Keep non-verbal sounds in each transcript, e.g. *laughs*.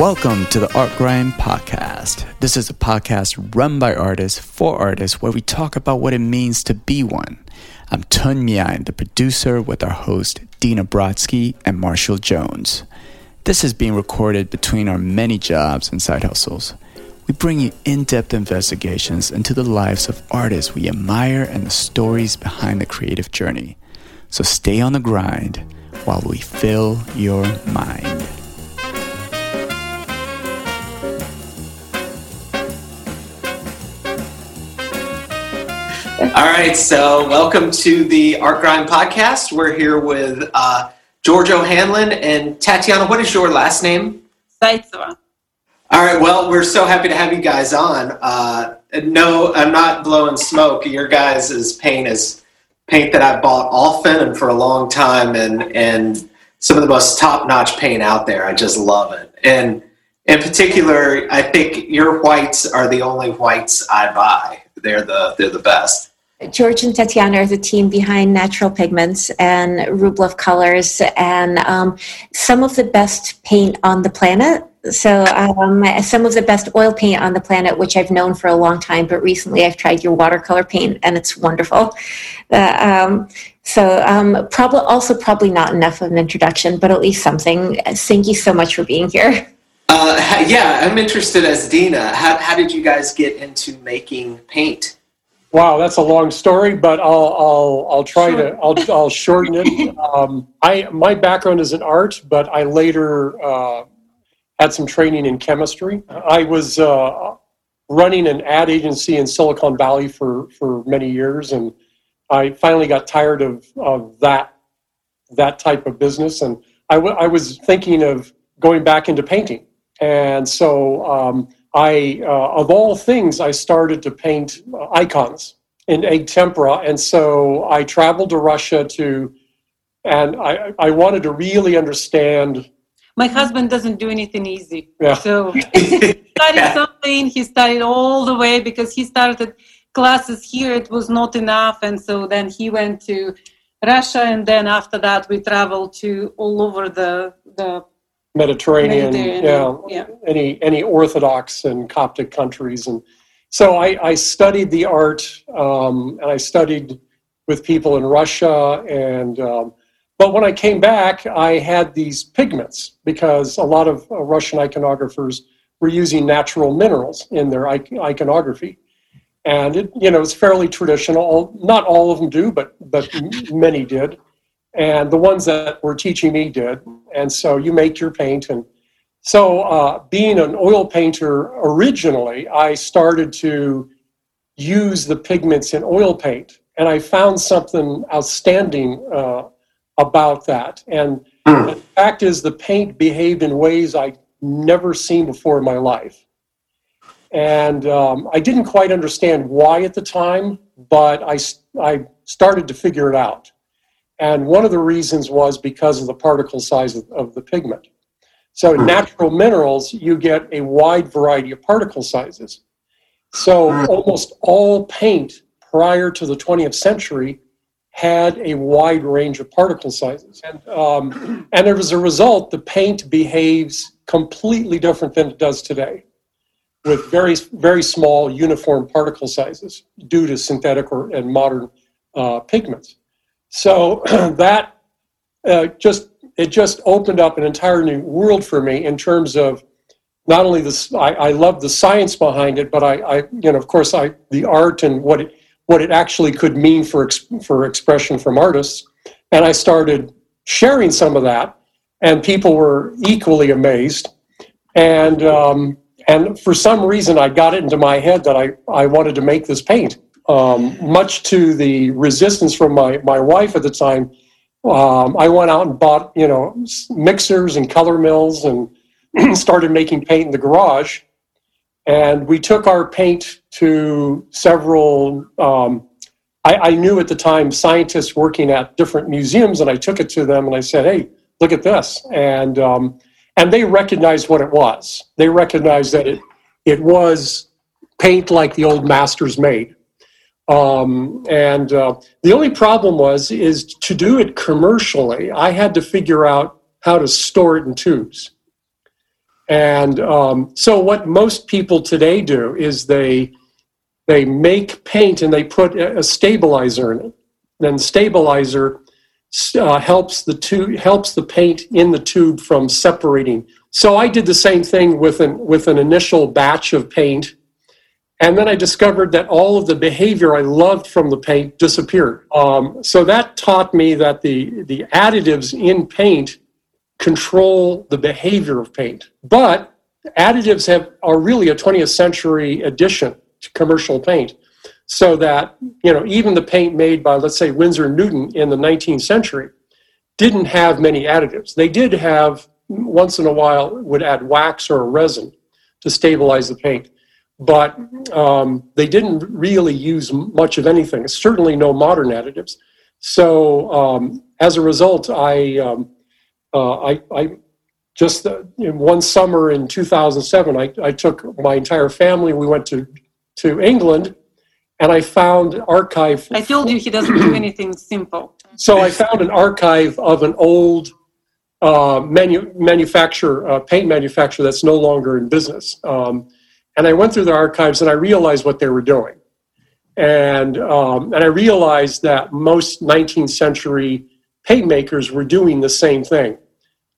Welcome to the Art Grind Podcast. This is a podcast run by artists for artists where we talk about what it means to be one. I'm Tun Mian, the producer, with our host Dina Brodsky and Marshall Jones. This is being recorded between our many jobs and side hustles. We bring you in depth investigations into the lives of artists we admire and the stories behind the creative journey. So stay on the grind while we fill your mind. All right, so welcome to the Art Grind podcast. We're here with uh, George O'Hanlon and Tatiana. What is your last name? Zaitseva. All right, well, we're so happy to have you guys on. Uh, no, I'm not blowing smoke. Your guys' paint is paint that I've bought often and for a long time, and and some of the most top-notch paint out there. I just love it, and in particular, I think your whites are the only whites I buy. They're the they're the best. George and Tatiana are the team behind Natural Pigments and Rublev Colors and um, some of the best paint on the planet. So, um, some of the best oil paint on the planet, which I've known for a long time, but recently I've tried your watercolor paint and it's wonderful. Uh, um, so, um, probably also probably not enough of an introduction, but at least something. Thank you so much for being here. Uh, yeah, I'm interested as Dina. How, how did you guys get into making paint? Wow, that's a long story, but I'll I'll I'll try to I'll I'll shorten it. *laughs* Um, I my background is in art, but I later uh, had some training in chemistry. I was uh, running an ad agency in Silicon Valley for for many years, and I finally got tired of of that that type of business, and I, w- I was thinking of going back into painting, and so. Um, I, uh, of all things, I started to paint icons in egg tempera. And so I traveled to Russia to, and I, I wanted to really understand. My husband doesn't do anything easy. Yeah. So *laughs* he studied something, he studied all the way because he started classes here, it was not enough. And so then he went to Russia. And then after that, we traveled to all over the, the Mediterranean, Mediterranean yeah, yeah, any any Orthodox and Coptic countries, and so I, I studied the art, um, and I studied with people in Russia, and um, but when I came back, I had these pigments because a lot of uh, Russian iconographers were using natural minerals in their iconography, and it, you know it's fairly traditional. Not all of them do, but but many did and the ones that were teaching me did. And so you make your paint. And so, uh, being an oil painter originally, I started to use the pigments in oil paint. And I found something outstanding uh, about that. And mm. the fact is, the paint behaved in ways I'd never seen before in my life. And um, I didn't quite understand why at the time, but I, I started to figure it out. And one of the reasons was because of the particle size of, of the pigment. So natural minerals, you get a wide variety of particle sizes. So almost all paint prior to the 20th century had a wide range of particle sizes. And, um, and as a result, the paint behaves completely different than it does today with very, very small uniform particle sizes due to synthetic or, and modern uh, pigments. So *clears throat* that uh, just it just opened up an entire new world for me in terms of not only this I, I love the science behind it, but I, I, you know of course I the art and what it what it actually could mean for for expression from artists, and I started sharing some of that, and people were equally amazed, and um, and for some reason I got it into my head that I I wanted to make this paint um, much to the resistance from my, my wife at the time, um, I went out and bought, you know, mixers and color mills and *clears throat* started making paint in the garage. And we took our paint to several, um, I, I, knew at the time scientists working at different museums, and I took it to them and I said, hey, look at this. And, um, and they recognized what it was. They recognized that it, it was paint like the old masters made. Um, and uh, the only problem was is to do it commercially, I had to figure out how to store it in tubes. And um, so, what most people today do is they they make paint and they put a stabilizer in it. Then stabilizer uh, helps the tube helps the paint in the tube from separating. So I did the same thing with an with an initial batch of paint, and then I discovered that all of the behavior I loved from the paint disappeared. Um, so that taught me that the the additives in paint control the behavior of paint, but additives have are really a 20th century addition to commercial paint so that you know even the paint made by let's say Winsor Newton in the 19th century didn't have many additives. They did have once in a while would add wax or a resin to stabilize the paint, but um, they didn't really use much of anything. Certainly no modern additives. So um, as a result, I um, uh, I, I just uh, one summer in 2007, I, I took my entire family. We went to to England and I found archive. I told you he doesn't do *clears throat* anything simple. So I found an archive of an old uh, manu- manufacturer, uh, paint manufacturer that's no longer in business. Um, and I went through the archives and I realized what they were doing. And, um, and I realized that most 19th century paint makers were doing the same thing.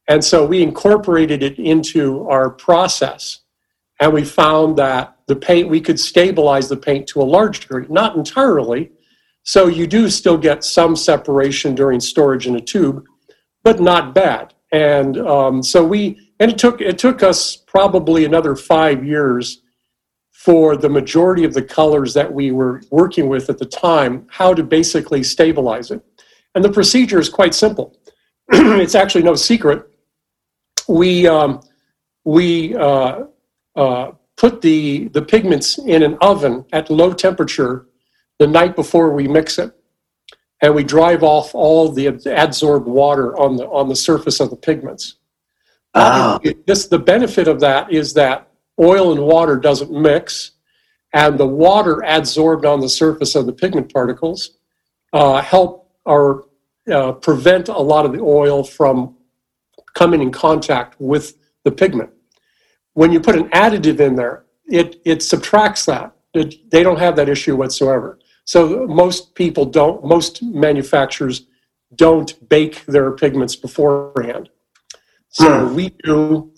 And so we incorporated it into our process. And we found that the paint, we could stabilize the paint to a large degree, not entirely. So you do still get some separation during storage in a tube, but not bad. And um, so we, and it took it took us probably another five years for the majority of the colors that we were working with at the time, how to basically stabilize it. And the procedure is quite simple. *clears throat* it's actually no secret. We um, we uh, uh, put the, the pigments in an oven at low temperature the night before we mix it. And we drive off all the adsorbed water on the, on the surface of the pigments. Ah. Uh, this, the benefit of that is that oil and water doesn't mix, and the water adsorbed on the surface of the pigment particles uh, help or uh, prevent a lot of the oil from coming in contact with the pigment. When you put an additive in there, it, it subtracts that. It, they don't have that issue whatsoever. So most people don't, most manufacturers don't bake their pigments beforehand. So hmm. we do,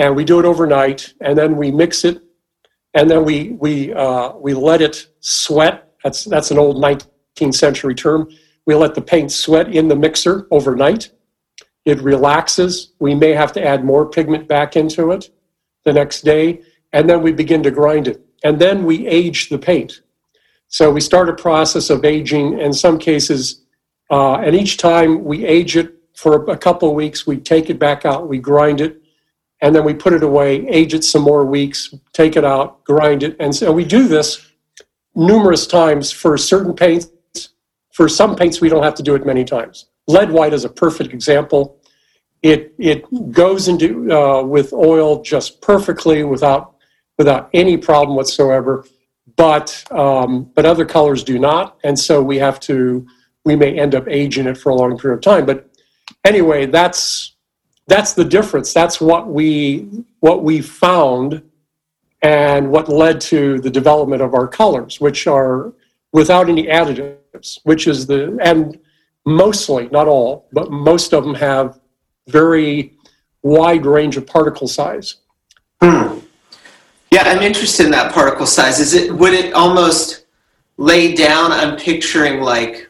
and we do it overnight, and then we mix it, and then we we uh, we let it sweat. That's that's an old 19th century term. We let the paint sweat in the mixer overnight. It relaxes. We may have to add more pigment back into it the next day, and then we begin to grind it. And then we age the paint. So we start a process of aging in some cases, uh, and each time we age it for a couple of weeks, we take it back out, we grind it, and then we put it away, age it some more weeks, take it out, grind it. And so we do this numerous times for certain paints. For some paints, we don't have to do it many times. Lead white is a perfect example. It it goes into uh, with oil just perfectly without without any problem whatsoever. But um, but other colors do not, and so we have to we may end up aging it for a long period of time. But anyway, that's that's the difference. That's what we what we found, and what led to the development of our colors, which are without any additives, which is the and mostly not all, but most of them have very wide range of particle size. Hmm. Yeah, I'm interested in that particle size. Is it would it almost lay down? I'm picturing like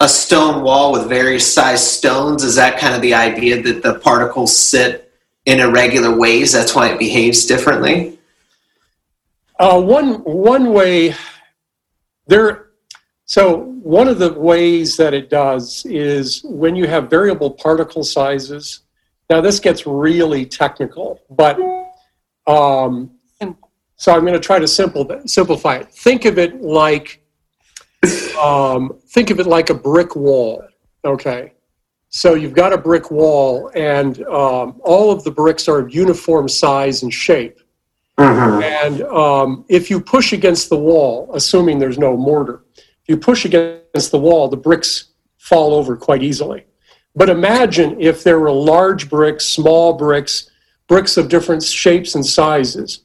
a stone wall with various sized stones. Is that kind of the idea that the particles sit in irregular ways? That's why it behaves differently. Uh, one one way there. So one of the ways that it does is when you have variable particle sizes. Now this gets really technical, but um, so I'm going to try to simple, simplify it. Think of it like um, think of it like a brick wall. Okay, so you've got a brick wall, and um, all of the bricks are uniform size and shape. Mm-hmm. And um, if you push against the wall, assuming there's no mortar, if you push against the wall, the bricks fall over quite easily. But imagine if there were large bricks, small bricks, bricks of different shapes and sizes.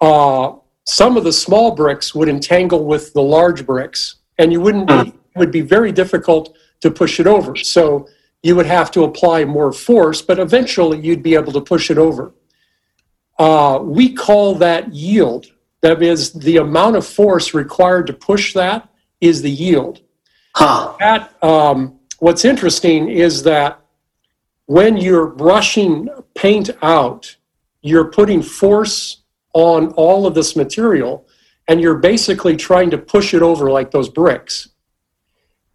Uh, some of the small bricks would entangle with the large bricks, and you wouldn't be, it would be very difficult to push it over. So you would have to apply more force, but eventually you'd be able to push it over. Uh, we call that yield. That is the amount of force required to push that is the yield. Huh. That, um, what's interesting is that when you're brushing paint out, you're putting force on all of this material and you're basically trying to push it over like those bricks.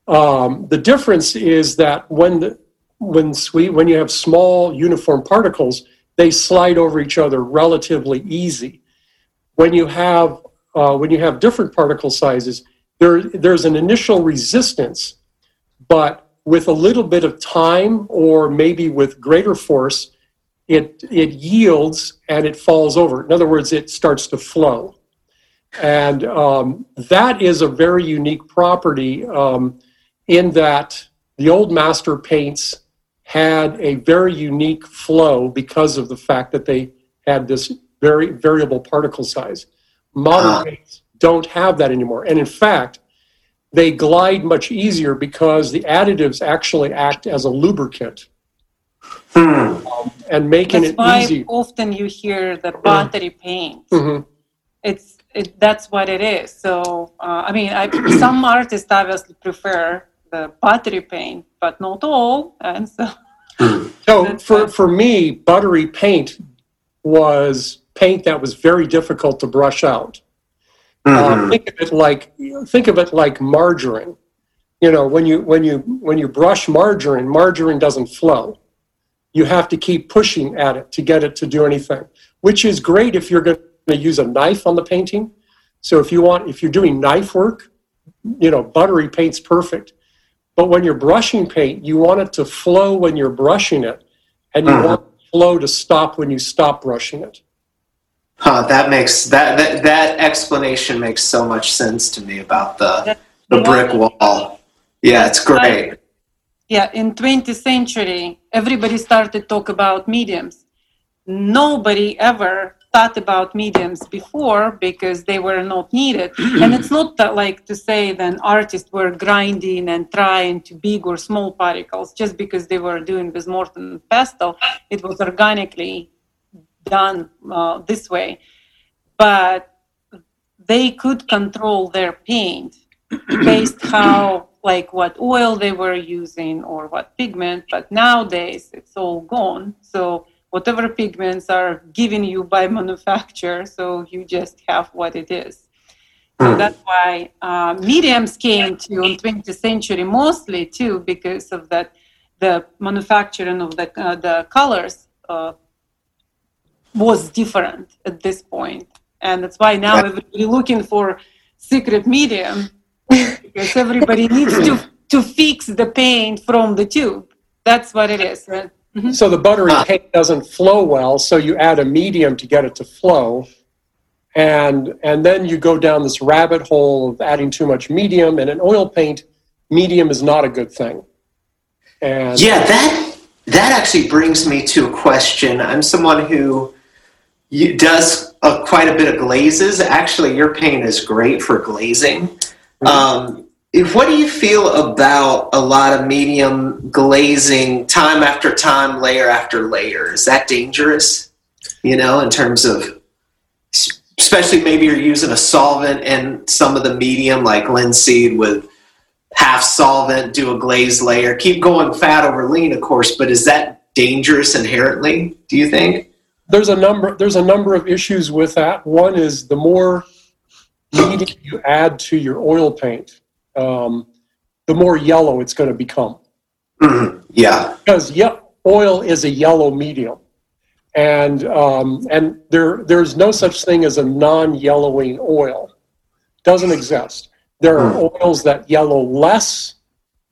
Um, the difference is that when the, when sweet when you have small uniform particles, they slide over each other relatively easy. When you have uh, when you have different particle sizes, there there's an initial resistance, but with a little bit of time or maybe with greater force, it it yields and it falls over. In other words, it starts to flow, and um, that is a very unique property um, in that the old master paints had a very unique flow because of the fact that they had this very variable particle size. Modern uh. paints don't have that anymore. And in fact, they glide much easier because the additives actually act as a lubricant. Hmm. Um, and making it. that's it why easy. Often you hear the battery paint. Mm-hmm. It's it, that's what it is. So uh, I mean, I, *clears throat* some artists obviously prefer the battery paint, but not all. And so, so *laughs* for, for me, buttery paint was paint that was very difficult to brush out. Mm-hmm. Uh, think of it like think of it like margarine. You know, when you when you when you brush margarine, margarine doesn't flow. You have to keep pushing at it to get it to do anything, which is great if you're going to use a knife on the painting. So if you want, if you're doing knife work, you know, buttery paint's perfect. But when you're brushing paint, you want it to flow when you're brushing it, and you uh-huh. want flow to stop when you stop brushing it. Huh, that makes that, that that explanation makes so much sense to me about the the brick wall. Yeah, it's great. Yeah, in 20th century, everybody started to talk about mediums. Nobody ever thought about mediums before because they were not needed. *clears throat* and it's not that like to say that artists were grinding and trying to big or small particles just because they were doing with Morton pestle. It was organically done uh, this way. But they could control their paint based how like what oil they were using or what pigment but nowadays it's all gone so whatever pigments are given you by *laughs* manufacturer, so you just have what it is. So hmm. that's why uh, mediums came to in 20th century mostly too because of that the manufacturing of the uh, the colors uh, was different at this point, and that's why now everybody looking for secret medium because everybody needs to to fix the paint from the tube. That's what it is. Right? Mm-hmm. So the buttery ah. paint doesn't flow well, so you add a medium to get it to flow. And, and then you go down this rabbit hole of adding too much medium. And in oil paint, medium is not a good thing. And yeah, that, that actually brings me to a question. I'm someone who does a, quite a bit of glazes. Actually, your paint is great for glazing. Mm-hmm. Um, what do you feel about a lot of medium glazing time after time, layer after layer? Is that dangerous? You know, in terms of, especially maybe you're using a solvent and some of the medium, like linseed with half solvent, do a glaze layer. Keep going fat over lean, of course, but is that dangerous inherently? Do you think? There's a number. There's a number of issues with that. One is the more medium you add to your oil paint, um, the more yellow it's going to become. Mm-hmm. Yeah. Because yeah, oil is a yellow medium. And, um, and there, there's no such thing as a non-yellowing oil. Doesn't exist. There are mm. oils that yellow less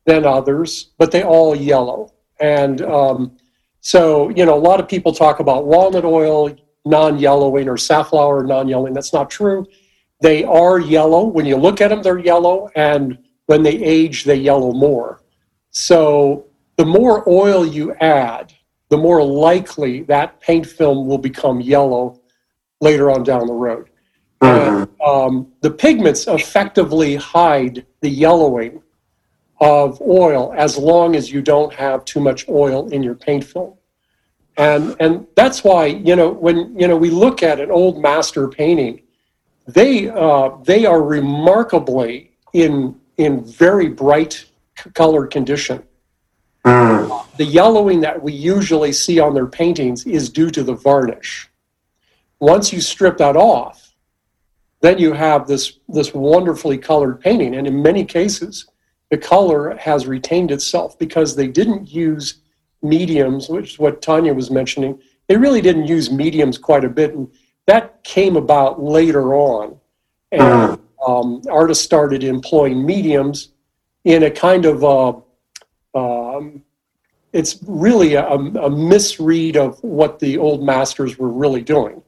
than others, but they all yellow. And um, so, you know, a lot of people talk about walnut oil non-yellowing or safflower non-yellowing. That's not true. They are yellow. When you look at them, they're yellow, and when they age, they yellow more. So the more oil you add, the more likely that paint film will become yellow later on down the road. Mm-hmm. And, um, the pigments effectively hide the yellowing of oil as long as you don't have too much oil in your paint film. And, and that's why, you know, when, you know, we look at an old master painting, they, uh, they are remarkably in, in very bright colored condition. Mm. The yellowing that we usually see on their paintings is due to the varnish. Once you strip that off, then you have this, this wonderfully colored painting. And in many cases, the color has retained itself because they didn't use mediums, which is what Tanya was mentioning. They really didn't use mediums quite a bit. And that came about later on. And um, artists started employing mediums in a kind of uh, um, it's really a, a, misread of what the old masters were really doing.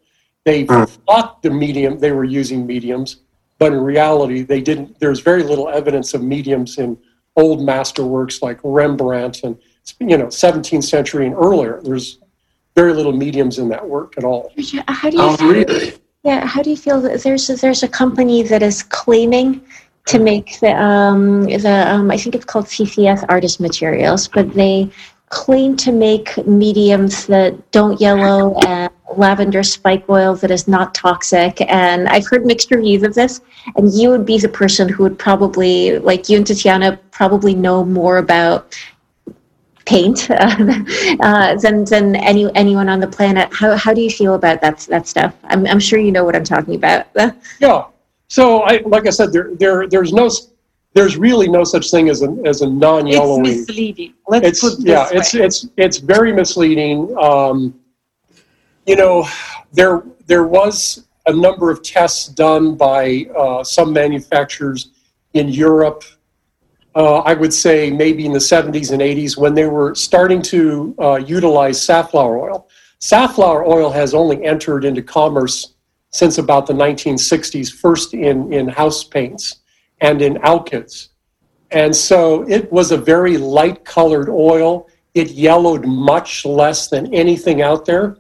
They thought the medium they were using mediums, but in reality they didn't. There's very little evidence of mediums in old masterworks like Rembrandt and you know 17th century and earlier. There's very little mediums in that work at all. How do you oh, feel, really? Yeah, how do you feel that there's a, there's a company that is claiming to make the um, the um, I think it's called CCS Artist Materials, but they claim to make mediums that don't yellow and lavender spike oil that is not toxic. And I've heard mixed reviews of this. And you would be the person who would probably, like you and Tatiana, probably know more about paint uh, *laughs* uh, than than any anyone on the planet. How how do you feel about that that stuff? I'm I'm sure you know what I'm talking about. *laughs* yeah, so, I, like I said, there, there, there's no, there's really no such thing as a as a non-yellowing. It's misleading. Let's it's, put yeah, it's it's it's very misleading. Um, you know, there there was a number of tests done by uh, some manufacturers in Europe. Uh, I would say maybe in the 70s and 80s when they were starting to uh, utilize safflower oil. Safflower oil has only entered into commerce since about the 1960s, first in, in house paints and in alkyds. And so it was a very light colored oil. It yellowed much less than anything out there.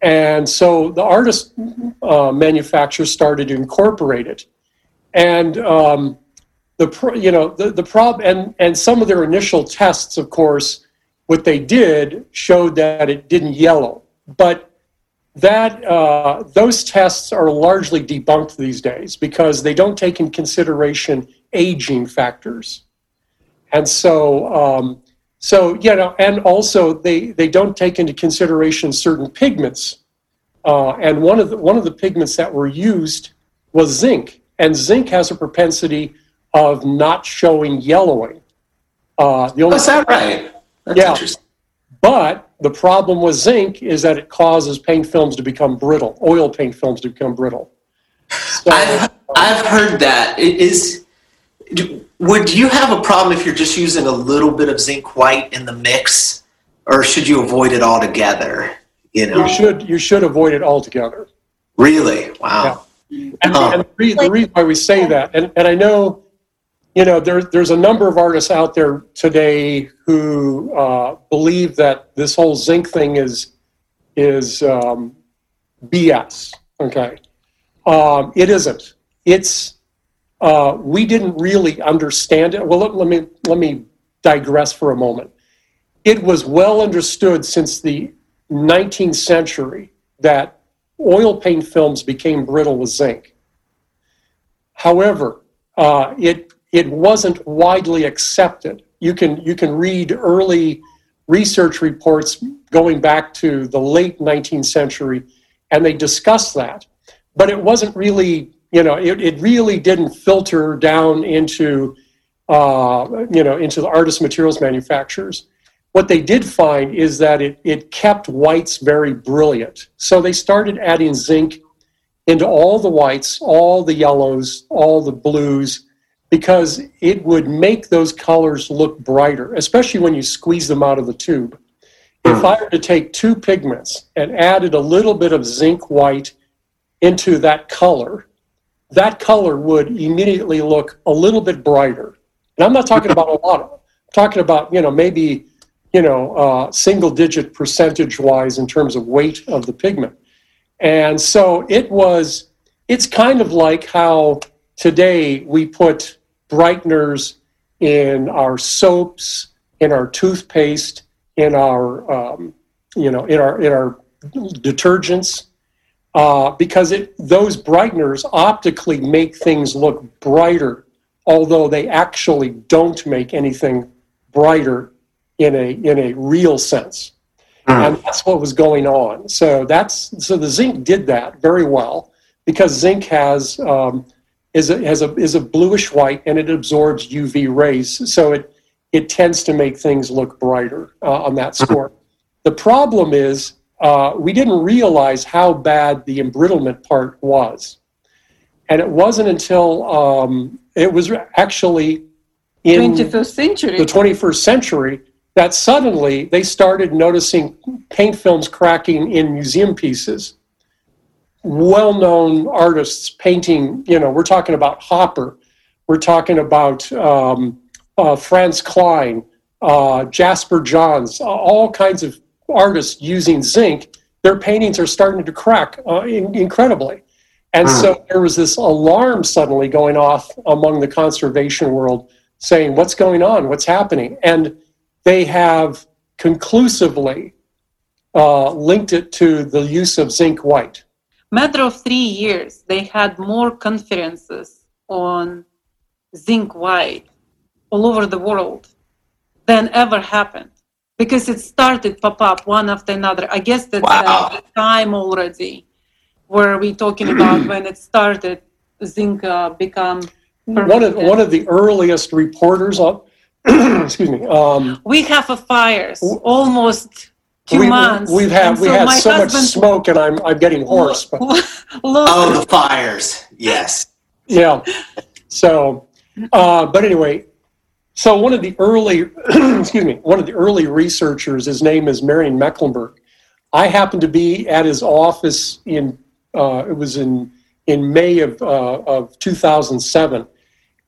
And so the artist uh, manufacturers started to incorporate it. And um, the you know the, the problem and, and some of their initial tests, of course, what they did showed that it didn't yellow. But that uh, those tests are largely debunked these days because they don't take in consideration aging factors, and so um, so you know, and also they they don't take into consideration certain pigments, uh, and one of the one of the pigments that were used was zinc, and zinc has a propensity of not showing yellowing. Uh, the only oh, is that right? That's yeah. But the problem with zinc is that it causes paint films to become brittle, oil paint films to become brittle. So, I've, I've heard that. It is would you have a problem if you're just using a little bit of zinc white in the mix, or should you avoid it altogether? You know, you should you should avoid it altogether. Really? Wow. Yeah. And, and the, reason, the, reason why we say that, and, and I know you know, there, there's a number of artists out there today who uh, believe that this whole zinc thing is is um, BS. Okay, um, it isn't. It's uh, we didn't really understand it. Well, let, let me let me digress for a moment. It was well understood since the 19th century that oil paint films became brittle with zinc. However, uh, it it wasn't widely accepted. You can you can read early research reports going back to the late 19th century, and they discuss that. But it wasn't really, you know, it, it really didn't filter down into, uh, you know, into the artist materials manufacturers. What they did find is that it, it kept whites very brilliant. So they started adding zinc into all the whites, all the yellows, all the blues, because it would make those colors look brighter, especially when you squeeze them out of the tube. If I were to take two pigments and added a little bit of zinc white into that color, that color would immediately look a little bit brighter. And I'm not talking about a lot of, I'm talking about, you know, maybe, you know, uh, single digit percentage wise in terms of weight of the pigment. And so it was, it's kind of like how today we put brighteners in our soaps, in our toothpaste, in our, um, you know, in our, in our detergents, uh, because it, those brighteners optically make things look brighter, although they actually don't make anything brighter in a in a real sense. Mm. And that's what was going on. So that's so the zinc did that very well because zinc has um, is a, has a is a bluish white and it absorbs UV rays, so it it tends to make things look brighter uh, on that mm-hmm. score. The problem is uh, we didn't realize how bad the embrittlement part was, and it wasn't until um, it was actually in 21st century the 21st century that suddenly they started noticing paint films cracking in museum pieces. Well known artists painting, you know, we're talking about Hopper, we're talking about um, uh, Franz Kline, uh, Jasper Johns, all kinds of artists using zinc. Their paintings are starting to crack uh, in, incredibly. And mm. so there was this alarm suddenly going off among the conservation world saying, What's going on? What's happening? And they have conclusively uh, linked it to the use of zinc white. Matter of three years, they had more conferences on zinc white all over the world than ever happened because it started pop up one after another. I guess that's wow. the time already where we talking about when it started zinc uh, become one of one of the earliest reporters on *clears throat* excuse me. Um, we have a fires almost two we, months. We've had we so had so much smoke, and I'm I'm getting hoarse. *laughs* But. oh, the fires! Yes. Yeah. So, uh, but anyway, so one of the early, *clears throat* excuse me, one of the early researchers, his name is Marion Mecklenburg. I happened to be at his office in uh, it was in in May of uh, of 2007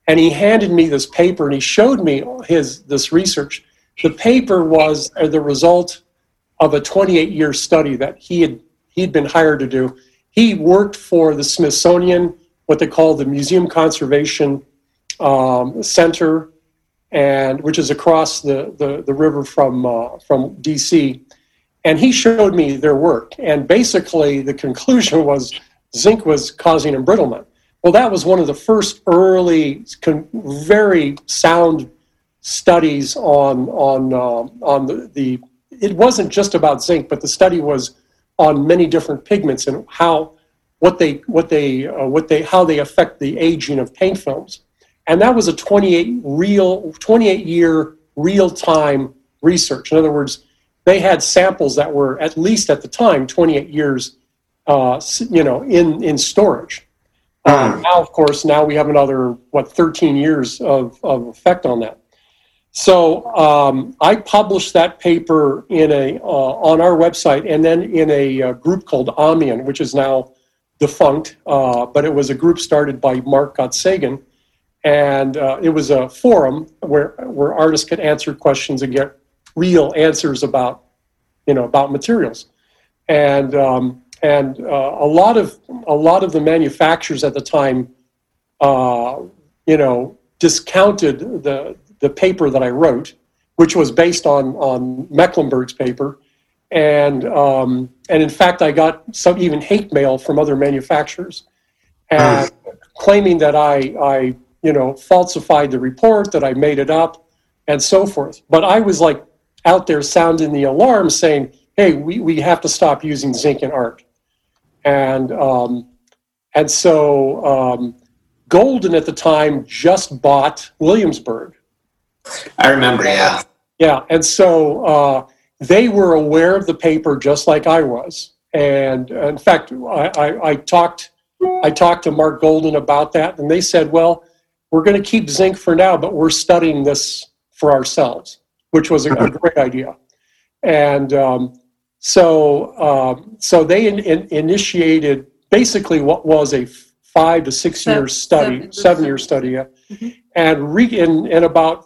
and he handed me this paper and he showed me his this research. The paper was the result of a 28 year study that he had he'd been hired to do. He worked for the Smithsonian, what they call the Museum Conservation um, Center, and which is across the the, the river from uh, from DC. And he showed me their work, and basically the conclusion was zinc was causing embrittlement. Well, that was one of the first early, very sound studies on on uh, on the, the. It wasn't just about zinc, but the study was on many different pigments and how what they what they uh, what they how they affect the aging of paint films. And that was a 28 real 28 year real time research. In other words, they had samples that were at least at the time 28 years, uh, you know, in in storage. Um, now, of course, now we have another what 13 years of, of effect on that. So um, I published that paper in a uh, on our website, and then in a, uh, group called AMIEN, which is now defunct, uh, but it was a group started by Mark Gottsegen, and uh, it was a forum where where artists could answer questions and get real answers about you know about materials, and um, and uh, a lot of a lot of the manufacturers at the time, you know, discounted the the paper that I wrote, which was based on on Mecklenburg's paper, and um, and in fact, I got some even hate mail from other manufacturers, and mm. claiming that I I you know falsified the report, that I made it up, and so forth. But I was like out there sounding the alarm, saying, "Hey, we we have to stop using zinc in art." and um, and so um, Golden at the time just bought Williamsburg. I remember, yeah, yeah, and so uh, they were aware of the paper just like I was, and in fact, I, I, I talked I talked to Mark Golden about that, and they said, well, we're going to keep zinc for now, but we're studying this for ourselves, which was a, a *laughs* great idea, and um, so, um, so they in, in, initiated basically what was a five to six year study, seven, seven year study, mm-hmm. and re, in, in about,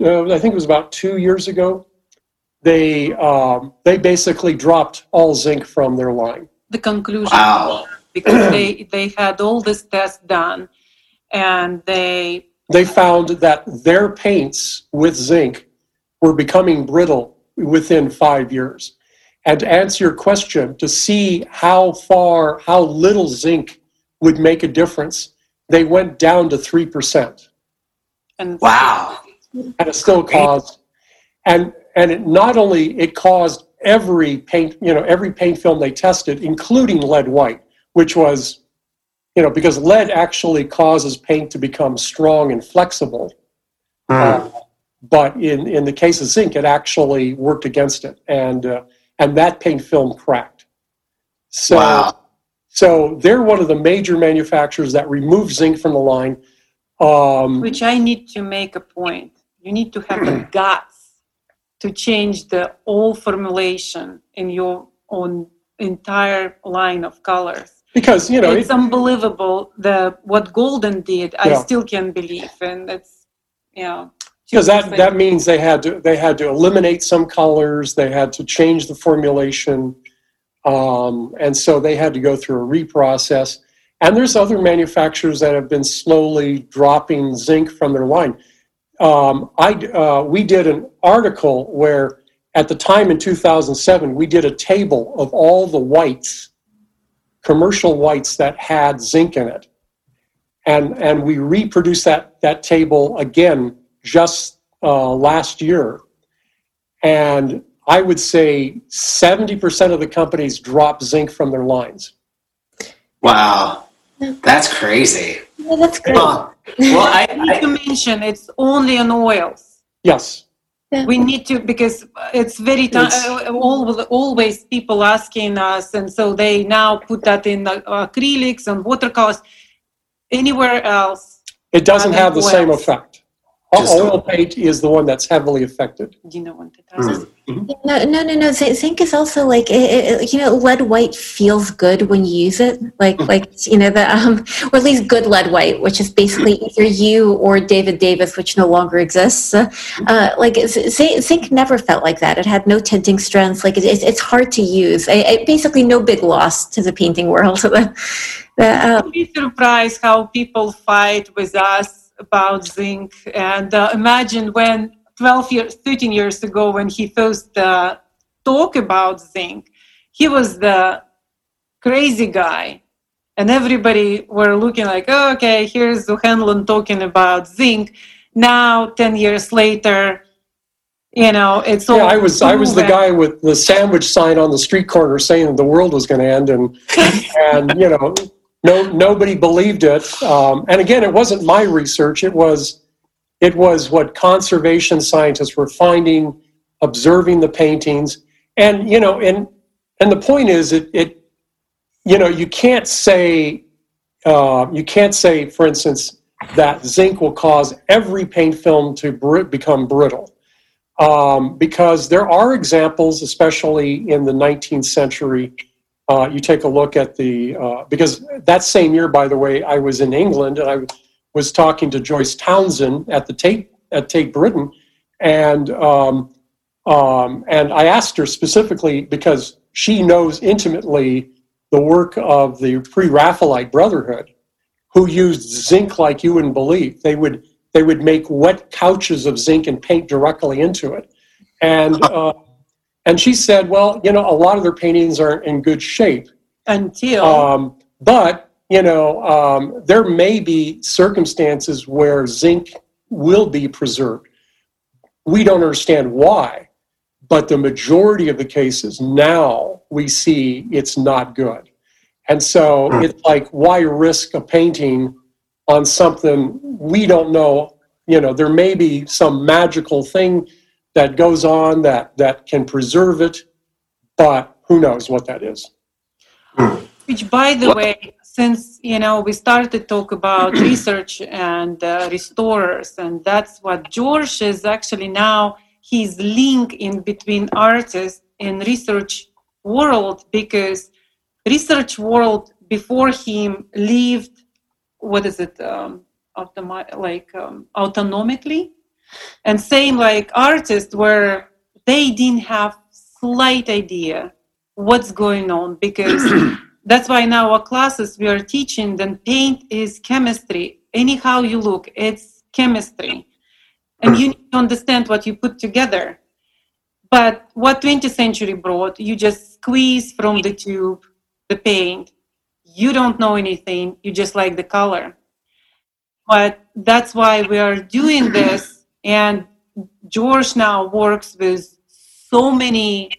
uh, I think it was about two years ago, they um, they basically dropped all zinc from their line. The conclusion, wow. because they they had all this test done, and they they found that their paints with zinc were becoming brittle within five years. And to answer your question, to see how far, how little zinc would make a difference, they went down to 3%. and Wow. And it still caused, and, and it not only, it caused every paint, you know, every paint film they tested, including lead white, which was, you know, because lead actually causes paint to become strong and flexible. Hmm. Uh, but in, in the case of zinc, it actually worked against it, and uh, and that paint film cracked. So wow. so they're one of the major manufacturers that remove zinc from the line. Um, which I need to make a point. You need to have the *clears throat* guts to change the whole formulation in your own entire line of colors. because you know it's it, unbelievable the what Golden did. I still can't believe, and it's yeah. because that that means they had to they had to eliminate some colors they had to change the formulation um, and so they had to go through a reprocess and there's other manufacturers that have been slowly dropping zinc from their line um, I, uh, we did an article where at the time in 2007 we did a table of all the whites commercial whites that had zinc in it and and we reproduced that that table again just uh, last year, and I would say seventy percent of the companies drop zinc from their lines. Wow. That's crazy. Yeah, that's great. Huh. Well, I, *laughs* I need to mention it's only on oils. Yes, We need to because it's very ti- It's- uh, al- always people asking us, and so they now put that in the acrylics and watercolors. Anywhere else, it doesn't have the same effect. Just Oil don't- paint is the one that's heavily affected. you know what it has. Hmm. No, no, no, no. Zinc is also like it, it, you know, lead white feels good when you use it. Like, like you know, the um, or at least good lead white, which is basically either you or David Davis, which no longer exists. Uh, uh, like zinc never felt like that. It had no tinting strength. Like it, it's it's hard to use. I, I, basically, no big loss to the painting world. *laughs* the, the, uh, I'd be surprised how people fight with us about zinc. And uh, imagine when 12 years, 13 years ago, when he first uh, talked about zinc, he was the crazy guy. And everybody were looking like, oh, okay, here's O'Hanlon talking about zinc. Now, 10 years later, you know, it's all. Yeah, I was I was the guy with the sandwich sign on the street corner saying that the world was going to end, and and you know, no nobody believed it. Um, and again, it wasn't my research; it was it was what conservation scientists were finding, observing the paintings, and you know, and and the point is, it it you know, you can't say uh, you can't say, for instance, that zinc will cause every paint film to br- become brittle um, because there are examples, especially in the 19th century. Uh, you take a look at the uh, because that same year, by the way, I was in England and I was talking to Joyce Townsend at the Tate at Tate Britain, and um, um, and I asked her specifically because she knows intimately the work of the Pre-Raphaelite Brotherhood, who used zinc like you wouldn't believe. They would they would make wet couches of zinc and paint directly into it. And uh, and she said, well, you know, a lot of their paintings aren't in good shape. Until. Um, but you know, um, there may be circumstances where zinc will be preserved. We don't understand why, but the majority of the cases now we see it's not good. And so Hmm. it's like, why risk a painting on something we don't know? You know, there may be some magical thing that goes on that, that can preserve it, but who knows what that is. Which, by the way, since you know we started to talk about *clears throat* research and uh, restorers, and that's what George is actually now his link in between artists and research world because research world before him lived what is it um, automi- like um, autonomically and same like artists where they didn't have slight idea what's going on because *clears throat* that's why in our classes we are teaching that paint is chemistry. Anyhow you look it's chemistry. And you need to understand what you put together. But what 20th century brought you just squeeze from the tube the paint. You don't know anything you just like the color. But that's why we are doing *clears throat* this and george now works with so many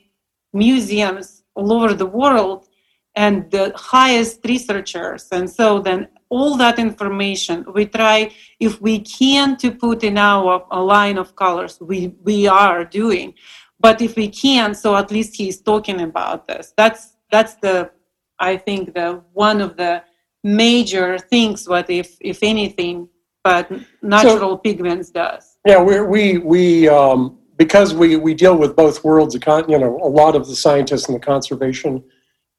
museums all over the world and the highest researchers. And so then all that information we try if we can to put in our line of colors we we are doing. But if we can so at least he's talking about this. That's that's the i think the one of the major things what if if anything but natural so, pigments does yeah we we we um because we, we deal with both worlds, you know, a lot of the scientists and the conservation,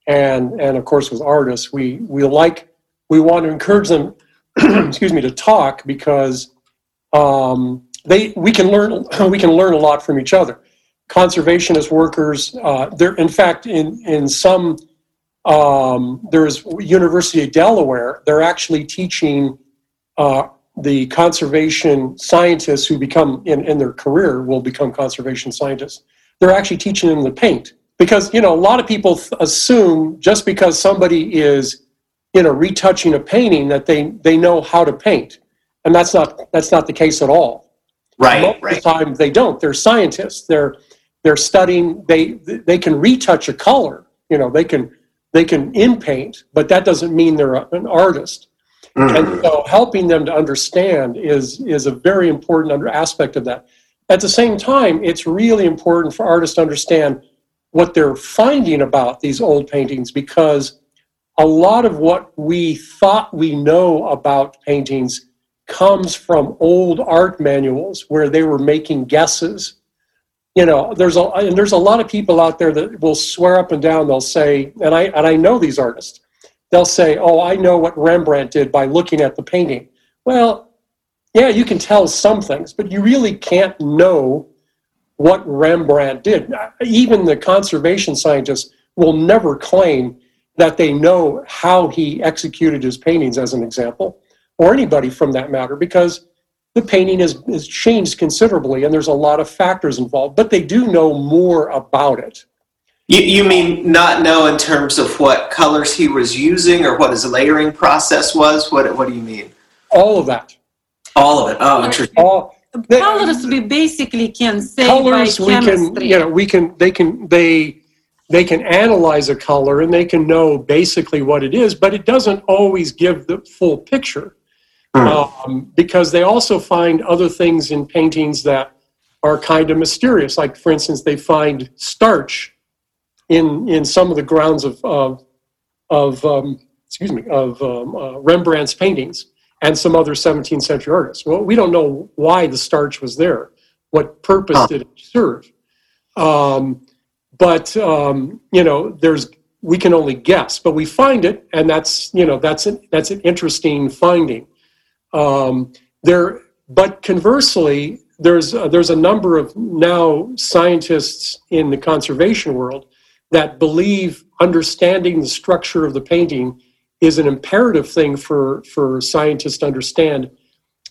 and and of course with artists, we we like we want to encourage them, *clears throat* excuse me, to talk because um, they we can learn *clears throat* we can learn a lot from each other. Conservationist workers, uh, in fact in in some um, there's University of Delaware, they're actually teaching uh, the conservation scientists who become in, in their career will become conservation scientists. They're actually teaching them to paint. Because you know a lot of people th- assume just because somebody is you know retouching a painting that they they know how to paint. And that's not that's not the case at all. Right Most right of the time they don't. They're scientists. They're they're studying. They they can retouch a color. You know they can they can in paint but that doesn't mean they're an artist Mm-hmm. And so helping them to understand is, is a very important under aspect of that. At the same time, it's really important for artists to understand what they're finding about these old paintings because a lot of what we thought we know about paintings comes from old art manuals where they were making guesses. You know, there's a and there's a lot of people out there that will swear up and down. They'll say, and I and I know these artists they'll say, Oh, I know what Rembrandt did by looking at the painting. Well, yeah, you can tell some things, but you really can't know what Rembrandt did. Even the conservation scientists will never claim that they know how he executed his paintings, as an example, or anybody from that matter, because the painting has, is changed considerably and there's a lot of factors involved, but they do know more about it. You, you mean not know in terms of what colors he was using or what his layering process was? What What do you mean? All of that. All of it. Oh, interesting. All, the, colors we basically can say colors we can you know we can they can they they can analyze a color and they can know basically what it is, but it doesn't always give the full picture mm. um, because they also find other things in paintings that are kind of mysterious. Like, for instance, they find starch in in some of the grounds of of, of um, excuse me of um, uh, Rembrandt's paintings and some other 17th century artists. Well, we don't know why the starch was there. What purpose huh. did it serve? Um, but um, you know, there's we can only guess, but we find it, and that's you know that's an, that's an interesting finding. Um, there, but conversely, there's uh, there's a number of now scientists in the conservation world that believe understanding the structure of the painting is an imperative thing for, for scientists to understand.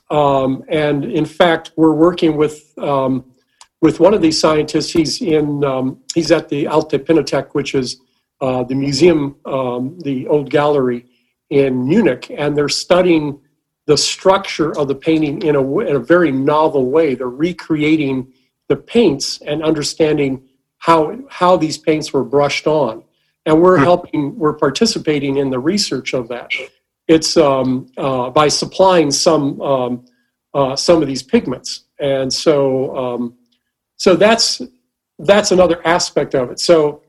Um, and in fact, we're working with um, with one of these scientists. He's in um, he's at the Alte Pinakothek, which is uh, the museum, um, the old gallery in Munich, and they're studying the structure of the painting in a, in a very novel way. They're recreating the paints and understanding how how these paints were brushed on, and we're hmm. helping. We're participating in the research of that. It's um, uh, by supplying some um, uh, some of these pigments, and so um, so that's that's another aspect of it. So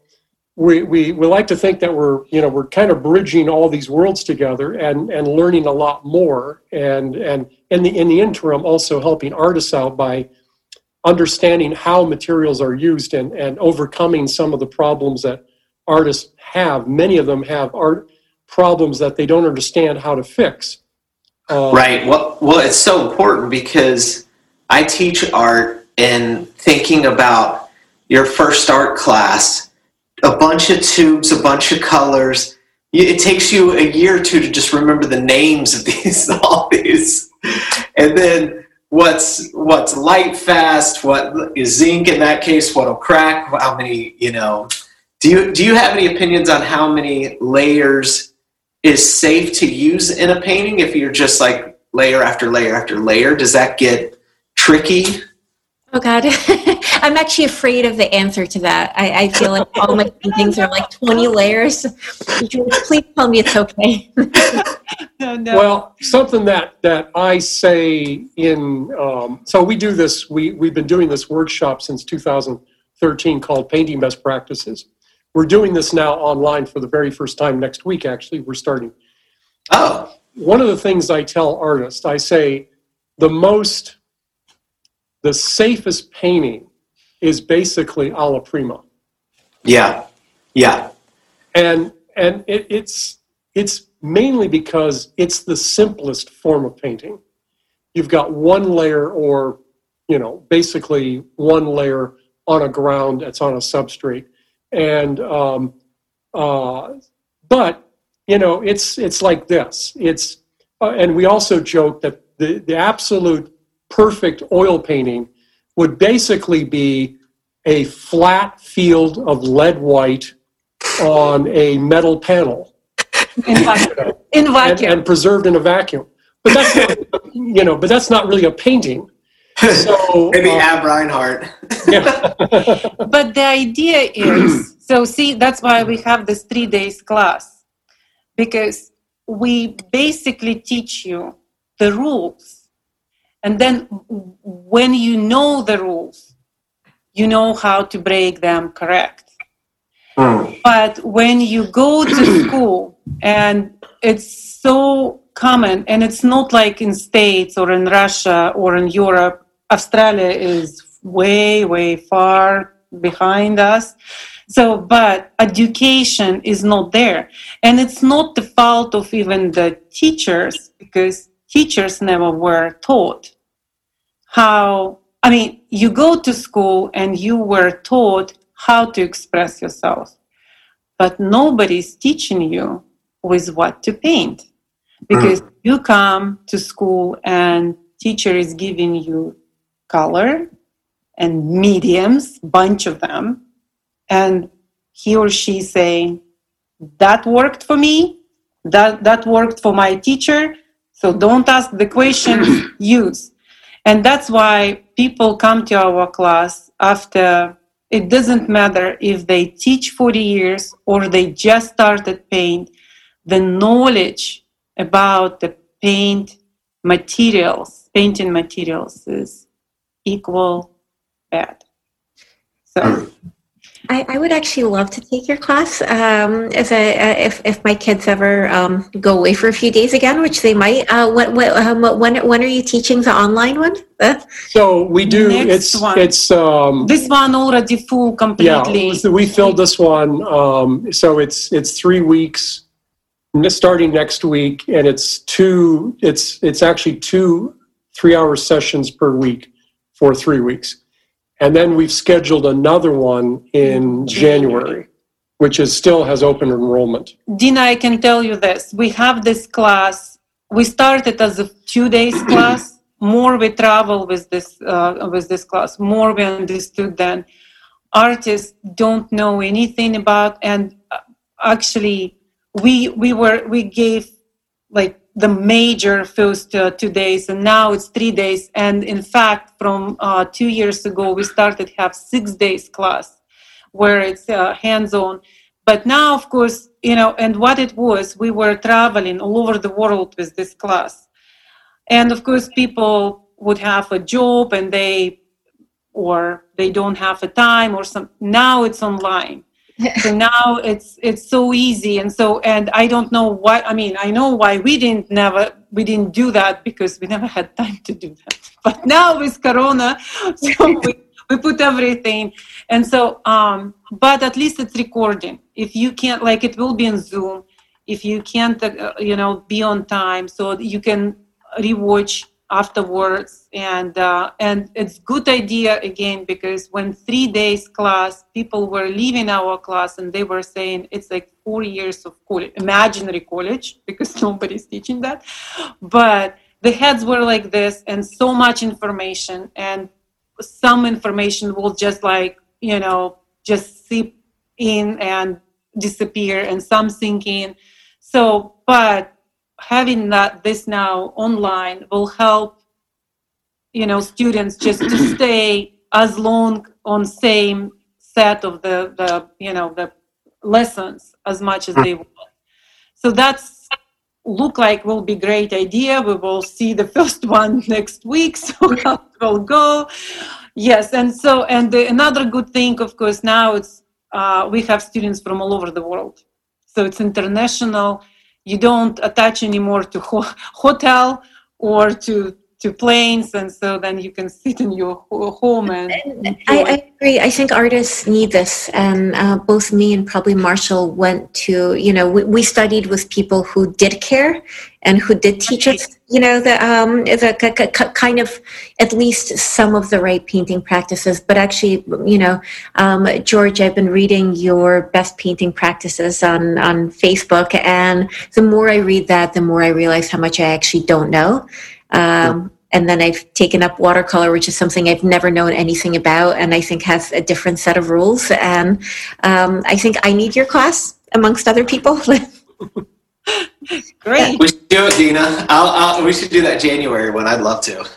we, we, we like to think that we're you know we're kind of bridging all these worlds together and, and learning a lot more and and in the in the interim also helping artists out by understanding how materials are used and, and overcoming some of the problems that artists have. Many of them have art problems that they don't understand how to fix. Um, right. Well, well, it's so important because I teach art and thinking about your first art class, a bunch of tubes, a bunch of colors. It takes you a year or two to just remember the names of these, *laughs* all these, and then what's what's light fast, what is zinc in that case, what'll crack, how many, you know. Do you do you have any opinions on how many layers is safe to use in a painting if you're just like layer after layer after layer? Does that get tricky? Oh God, *laughs* I'm actually afraid of the answer to that. I, I feel like all my *laughs* things are like 20 layers. Please tell me it's okay. no, *laughs* no. Well, something that that I say in um, so we do this. We we've been doing this workshop since 2013 called Painting Best Practices. We're doing this now online for the very first time next week. Actually, we're starting. Oh, one of the things I tell artists, I say the most the safest painting is basically alla prima. Yeah, yeah. And and it, it's it's mainly because it's the simplest form of painting. You've got one layer, or you know, basically one layer on a ground that's on a substrate, and um, uh, but you know, it's it's like this. It's uh, and we also joke that the the absolute perfect oil painting would basically be a flat field of lead white on a metal panel. In vacuum, in vacuum. And, and, preserved in a vacuum. But that's not, *laughs* you know but that's not really a painting. So *laughs* maybe uh, ad reinhardt yeah. *laughs* but the idea is *clears throat* so see that's why we have this three days class. Because we basically teach you the rules and then when you know the rules, you know how to break them correct. Mm. But when you go to *clears throat* school and it's so common and it's not like in states or in Russia or in Europe, Australia is way way far behind us. So, but education is not there. And it's not the fault of even the teachers because teachers never were taught how i mean you go to school and you were taught how to express yourself but nobody's teaching you with what to paint because mm. you come to school and teacher is giving you color and mediums bunch of them and he or she saying that worked for me that that worked for my teacher so don't ask the question, *clears throat* use. And that's why people come to our class after it doesn't matter if they teach 40 years or they just started paint, the knowledge about the paint materials, painting materials is equal bad. So I, I, would actually love to take your class um, if, a, if, if my kids ever um, go away for a few days again, which they might. Uh, what, what, um, when, when are you teaching the online one? Uh, so we do. Next it's one. it's um, this one already full completely. Yeah, we filled this one. Um, so it's it's three weeks starting next week, and it's two. It's it's actually two three hour sessions per week for three weeks. And then we've scheduled another one in January, which is still has open enrollment. Dina, I can tell you this. We have this class. We started as a two days *clears throat* class. More we travel with this uh, with this class, more we understood that artists don't know anything about and uh, actually we we were we gave like the major first uh, two days and now it's three days. And in fact from uh, two years ago we started have six days class where it's uh, hands-on. But now of course you know and what it was we were traveling all over the world with this class. And of course people would have a job and they or they don't have a time or some now it's online so now it's it's so easy and so and i don't know why i mean i know why we didn't never we didn't do that because we never had time to do that. But now with corona *laughs* so we, we put everything. And so um but at least it's recording. If you can't like it will be in zoom. If you can't uh, you know be on time so you can rewatch afterwards. And uh, and it's good idea again because when three days class people were leaving our class and they were saying it's like four years of college imaginary college *laughs* because nobody's teaching that. But the heads were like this and so much information and some information will just like you know just seep in and disappear and some sink in. So but having that this now online will help you know students just to *clears throat* stay as long on same set of the the you know the lessons as much as they want. So that's look like will be great idea. We will see the *laughs* first one next week so *laughs* how it will go. Yes and so and the, another good thing of course now it's uh, we have students from all over the world. So it's international you don't attach anymore to ho- hotel or to to planes and so then you can sit in your home and I, I, agree. I think artists need this and uh, both me and probably marshall went to you know we, we, studied with people who did care and who did teach us you know the, um, the c- c- kind of at least some of the right painting practices but actually you know um, george i've been reading your best painting practices on on facebook and the more i read that the more i realize how much i actually don't know um, and then I've taken up watercolor, which is something I've never known anything about, and I think has a different set of rules. And um, I think I need your class amongst other people. *laughs* *laughs* *laughs* Great. We should do it, Dina. I'll, I'll, we should do that January one. I'd love to.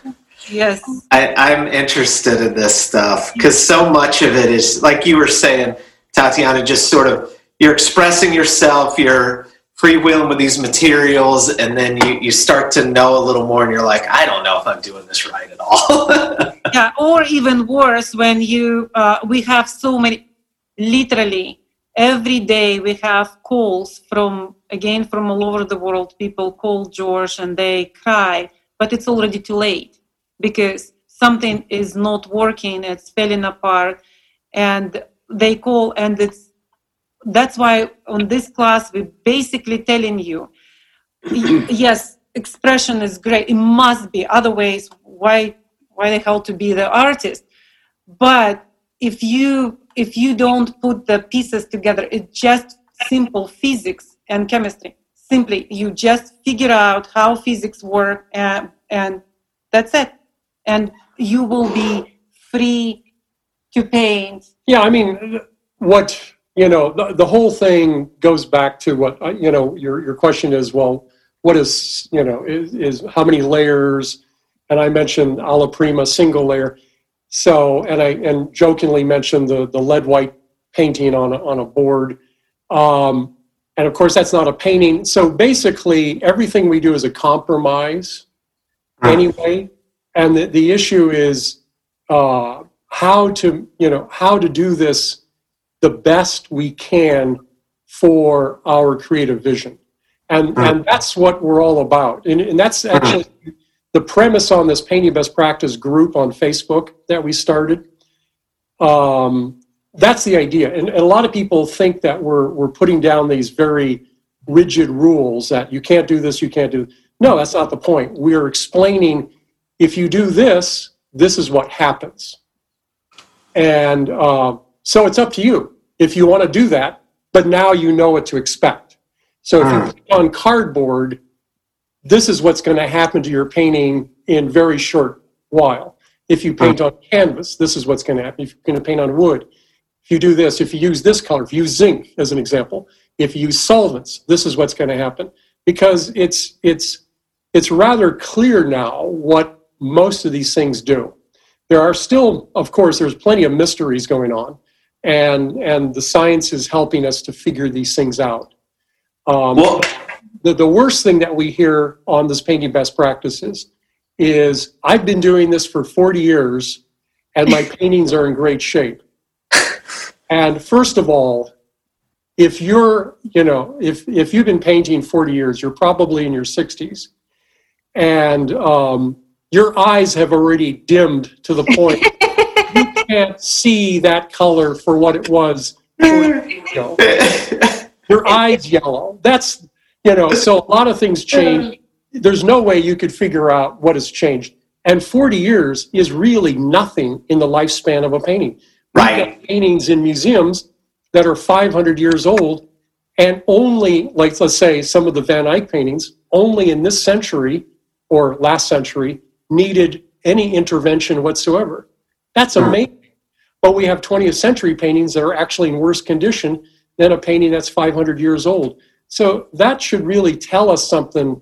Yes. I, I'm interested in this stuff because so much of it is, like you were saying, Tatiana, just sort of you're expressing yourself, you're freewheeling with these materials and then you, you start to know a little more and you're like i don't know if i'm doing this right at all *laughs* yeah or even worse when you uh, we have so many literally every day we have calls from again from all over the world. People call george and they cry but it's already too late because something is not working it's falling apart and they call and it's that's why on this class we're basically telling you *clears throat* yes expression is great. It must be otherwise why why the hell to be the artist? But if you if you don't put the pieces together it's just simple physics and chemistry simply you just figure out how physics work and and that's it and you will be free to paint yeah i mean what you know, the, the whole thing goes back to what, uh, you know, your, your question is, well, what is, you know, is, is how many layers? And I mentioned alla prima single layer. So, and I, and jokingly mentioned the, the lead white painting on a, on a board. Um, and of course, that's not a painting. So basically, everything we do is a compromise anyway. And the, the issue is uh, how to, you know, how to do this the best we can for our creative vision. And, and that's what we're all about. And, and that's actually the premise on this Painting Best Practice group on Facebook that we started. Um, that's the idea. And, and, a lot of people think that we're, we're putting down these very rigid rules that you can't do this, you can't do. No, that's not the point. We're explaining if you do this, this is what happens. And uh, so it's up to you if you want to do that, but now you know what to expect. So if you paint on cardboard, this is what's going to happen to your painting in very short while. If you paint on canvas, this is what's going to happen. If you're going to paint on wood, if you do this, if you use this color, if you use zinc as an example, if you use solvents, this is what's going to happen. Because it's it's it's rather clear now what most of these things do. There are still, of course, there's plenty of mysteries going on and and the science is helping us to figure these things out. Um, well, the, the worst thing that we hear on this painting best practices is I've been doing this for 40 years and my *laughs* paintings are in great shape. And first of all, if you're, you know, if, if you've been painting 40 years, you're probably in your 60s. And um, your eyes have already dimmed to the point *laughs* you can't see that color for what it was. *laughs* Your eyes yellow. That's you know. So a lot of things uh-huh. change. there's no way you could figure out what has changed. And 40 years is really nothing in the lifespan of a painting. Right. paintings in museums that are 500 years old, and only, like let's say, some of the Van Eyck paintings, only in this century or last century needed any intervention whatsoever. That's hmm. amazing. But we have 20th century paintings that are actually in worse condition than a painting that's 500 years old. So that should really tell us something.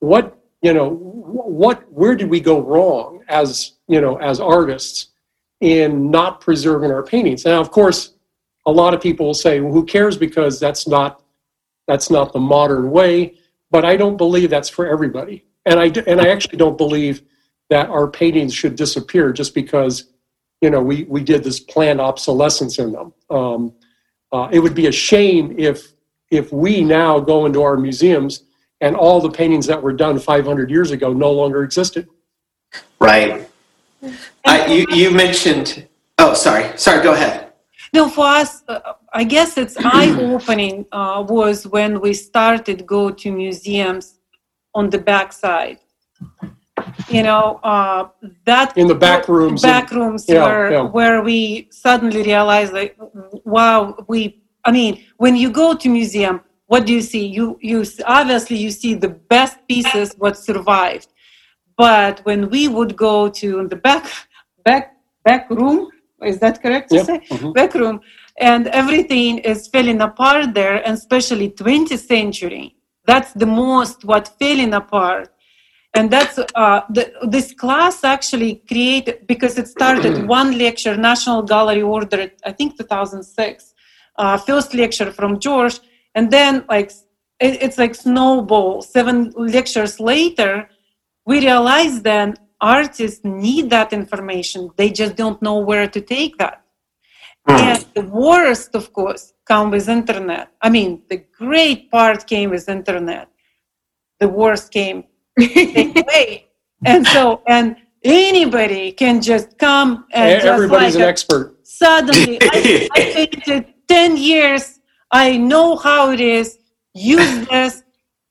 What you know, what where did we go wrong as you know as artists in not preserving our paintings? Now, of course, a lot of people will say, "Well, who cares?" Because that's not that's not the modern way. But I don't believe that's for everybody, and I and I actually don't believe that our paintings should disappear just because you know we we did this planned obsolescence in them. Um, uh, it would be a shame if if we now go into our museums and all the paintings that were done 500 years ago no longer existed. Right. Uh, you you mentioned. Oh, sorry. Sorry. Go ahead. No, for us, uh, I guess it's *clears throat* eye opening uh, was when we started go to museums on the backside you know uh, that in the back rooms back rooms yeah, where yeah. where we suddenly realized like wow we i mean when you go to museum what do you see? You you obviously you see the best pieces what survived. But when we would go to the back back back room is that correct to say? Mm-hmm. back room and everything is falling apart there and especially 20th century. That's the most what falling apart. And that's uh, the, this class actually created because it started *clears throat* one lecture national gallery ordered i think 2006 uh, first lecture from george and then like it, it's like snowball seven lectures later we realized then artists need that information they just don't know where to take that mm. and the worst of course come with internet i mean the great part came with internet the worst came *laughs* way. And so, and anybody can just come and everybody's like an expert. Suddenly, I, I *laughs* painted 10 years. I know how it is. Use this.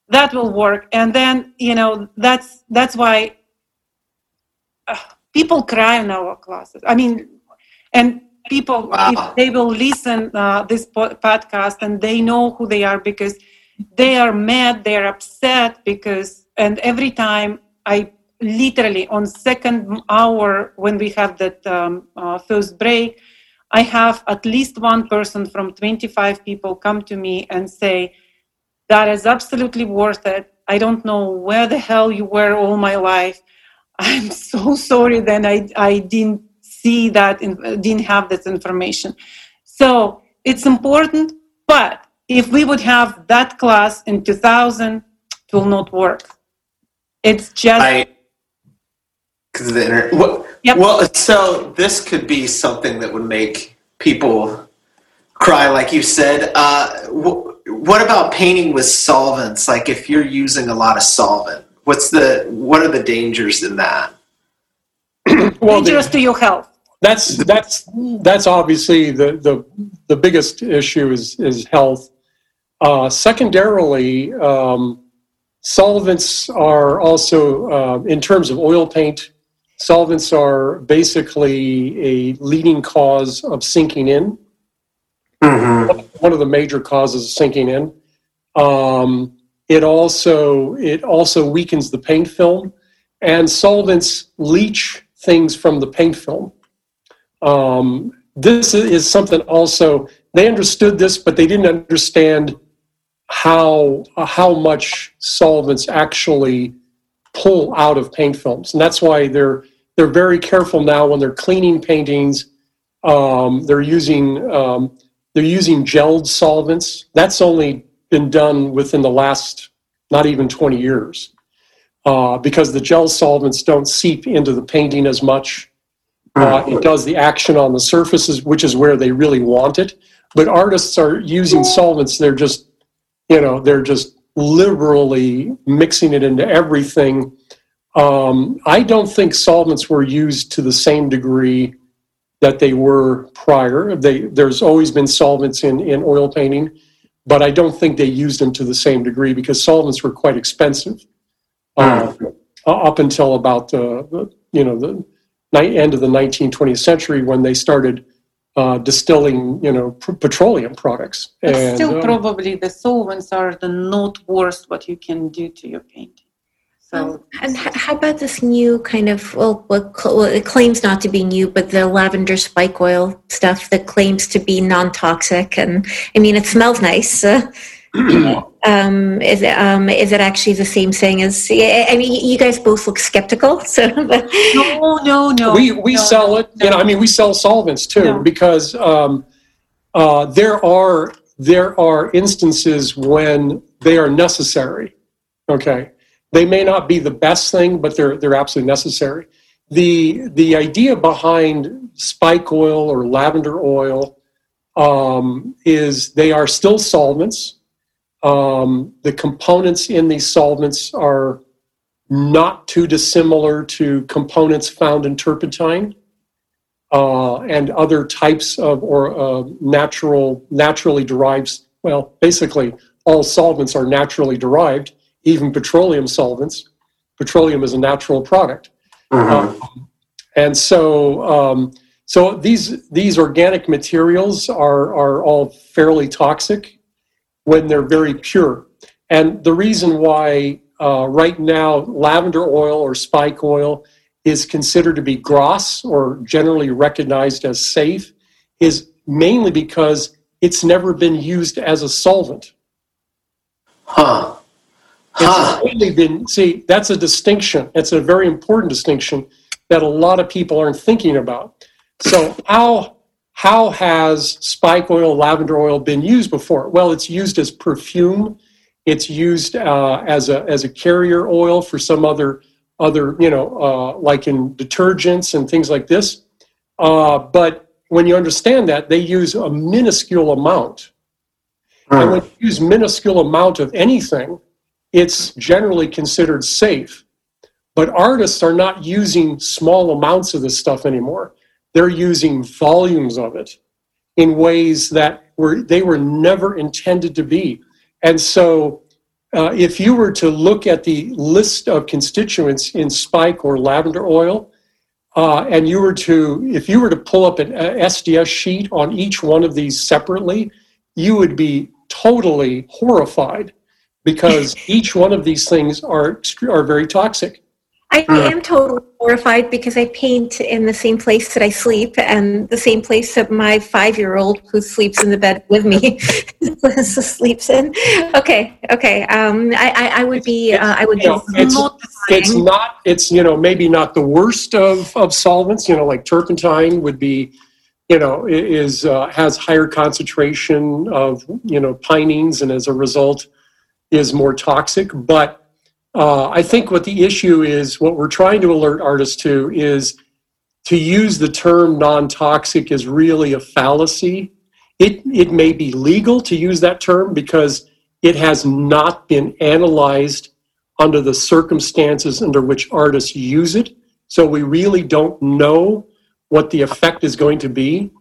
That will work. And then, you know, that's that's why uh, people cry in our classes. I mean, and people wow. if they will listen uh, this po- podcast and they know who they are because they are mad, they're upset because and every time I literally on second hour when we have that um, uh, first break, I have at least one person from 25 people come to me and say, that is absolutely worth it. I don't know where the hell you were all my life. *laughs* I'm so sorry that I, I didn't see that, didn't have this information. So it's important, but if we would have that class in 2000, it will not work. It's just because of the internet. Well, yep. well, so this could be something that would make people cry, like you said. Uh, wh- what about painting with solvents? Like if you're using a lot of solvent, what's the what are the dangers in that? *clears throat* well, dangerous to your health. That's that's that's obviously the the the biggest issue is is health. Uh, secondarily, um, Solvents are also, uh, in terms of oil paint, solvents are basically a leading cause of sinking in. Mm-hmm. One of the major causes of sinking in. Um, it also it also weakens the paint film, and solvents leach things from the paint film. Um, this is something also they understood this, but they didn't understand how how much solvents actually pull out of paint films, and that's why they're they're very careful now when they're cleaning paintings. Um, they're using um, they're using gelled solvents. That's only been done within the last not even 20 years uh, because the gel solvents don't seep into the painting as much. Uh, it does the action on the surfaces, which is where they really want it. But artists are using solvents; they're just you know they're just liberally mixing it into everything um, i don't think solvents were used to the same degree that they were prior they, there's always been solvents in, in oil painting but i don't think they used them to the same degree because solvents were quite expensive uh, up until about the you know the end of the 19th 20th century when they started uh, distilling, you know, pr- petroleum products. But and, still, um, probably the solvents are the not worst what you can do to your painting. So, um, and how about this new kind of well, well, it claims not to be new, but the lavender spike oil stuff that claims to be non-toxic, and I mean, it smells nice. Uh, *laughs* *clears throat* um, is it um, is it actually the same thing as? I mean, you guys both look skeptical. *laughs* So no, no, no. We we no, sell it. No. You know, I mean, we sell solvents too no. because um, uh, there are there are instances when they are necessary. Okay, they may not be the best thing, but they're they're absolutely necessary. The the idea behind spike oil or lavender oil um, is they are still solvents. Um, the components in these solvents are not too dissimilar to components found in turpentine uh, and other types of or uh, natural naturally derived. Well, basically, all solvents are naturally derived even petroleum solvents. Petroleum is a natural product. Mm-hmm. Um, and so, um, so these, these organic materials are, are all fairly toxic when they're very pure. And the reason why uh, right now lavender oil or spike oil is considered to be GRAS or generally recognized as safe is mainly because it's never been used as a solvent. Huh. Huh. Been see that's a distinction. It's a very important distinction that a lot of people aren't thinking about. So how how has spike oil, lavender oil been used before? Well, it's used as perfume. It's used uh, as a as a carrier oil for some other other you know uh, like in detergents and things like this. Uh, but when you understand that, they use a minuscule amount. And when you use minuscule amount of anything, it's generally considered safe. But artists are not using small amounts of this stuff anymore. They're using volumes of it in ways that were they were never intended to be. And so uh, if you were to look at the list of constituents in spike or lavender oil, uh, and you were to, if you were to pull up an SDS sheet on each one of these separately, you would be totally horrified because each one of these things are are very toxic. I am totally horrified because I paint in the same place that I sleep and the same place that my five-year-old who sleeps in the bed with me *laughs* sleeps in. Okay, okay. Um, I, I, I would be. Uh, I would. Know, it's, it's not. It's you know maybe not the worst of of solvents. You know, like turpentine would be. You know, is uh, has higher concentration of you know pinenes, and as a result, is more toxic. But uh, I think what the issue is, what we're trying to alert artists to is to use the term non toxic is really a fallacy. It, it may be legal to use that term because it has not been analyzed under the circumstances under which artists use it. So we really don't know what the effect is going to be.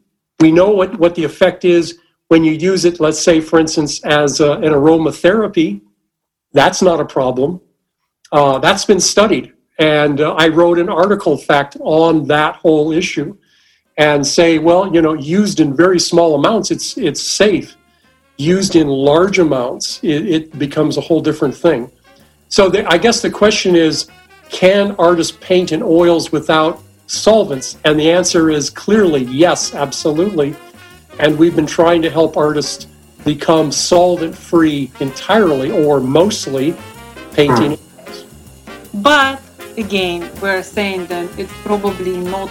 We know what, what the effect is when you use it, let's say, for instance, as a, an aromatherapy, that's not a problem. Uh, that's been studied. And uh, I wrote an article, in fact, on that whole issue and say, well, you know, used in very small amounts, it's, it's safe. Used in large amounts, it, it becomes a whole different thing. So the, I guess the question is can artists paint in oils without solvents? And the answer is clearly yes, absolutely. And we've been trying to help artists become solvent free entirely or mostly painting. Hmm. But again, we're saying that it's probably not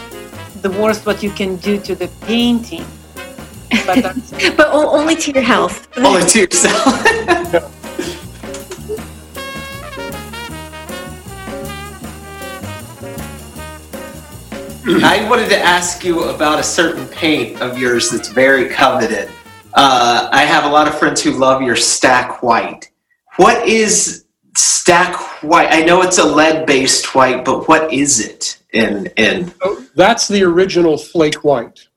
the worst what you can do to the painting. *laughs* But, but only to your health. only to yourself. *laughs* *laughs* I wanted to ask you about a certain paint of yours that's very coveted. Uh, I have a lot of friends who love your stack white. What is stack white? I know it's a lead based white, but what is it in in? That's the original flake white.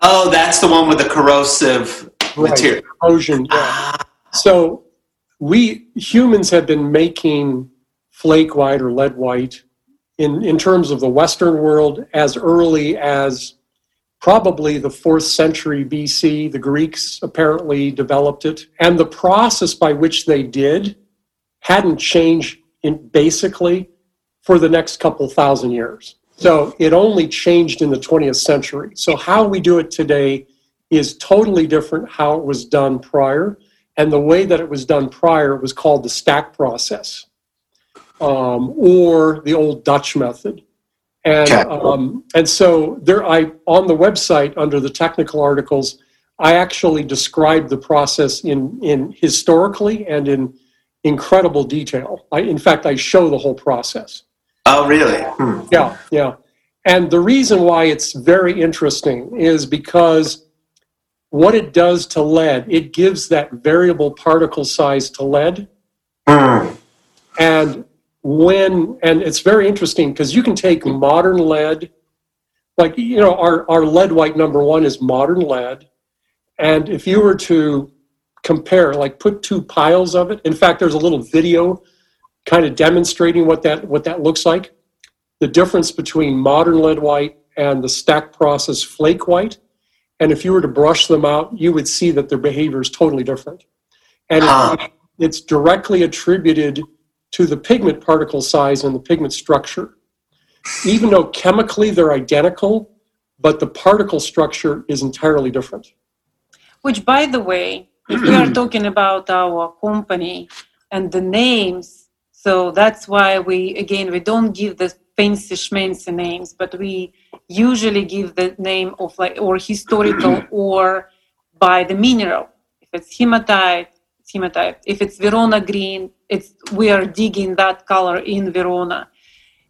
Oh, that's the one with the corrosive right. material. Corrosion. Yeah. Ah. So we humans have been making flake white or lead white in, in terms of the Western world as early as probably the fourth century BC. The Greeks apparently developed it. And the process by which they did hadn't changed in basically for the next couple thousand years. So it only changed in the 20th century. So how we do it today is totally different how it was done prior. And the way that it was done prior was called the stack process um, or the old Dutch method. And, um, and so there I on the website under the technical articles, I actually described the process in, in historically and in incredible detail. I, in fact, I show the whole process. Oh, really? Hmm. Yeah, yeah. And the reason why it's very interesting is because what it does to lead, it gives that variable particle size to lead. Hmm. And when, and it's very interesting because you can take modern lead, like, you know, our, our lead white number one is modern lead. And if you were to compare, like put two piles of it, in fact, there's a little video kind of demonstrating what that what that looks like. The difference between modern lead white and the stack process flake white. And if you were to brush them out, you would see that their behavior is totally different. And it's directly attributed to the pigment particle size and the pigment structure. Even though chemically they're identical, but the particle structure is entirely different. Which, by the way, if we are talking about our company and the names so that's why we, again, we don't give the fancy schmancy names, but we usually give the name of like, or historical or by the mineral. If it's hematite, hematite. If it's Verona green, it's, we are digging that color in Verona.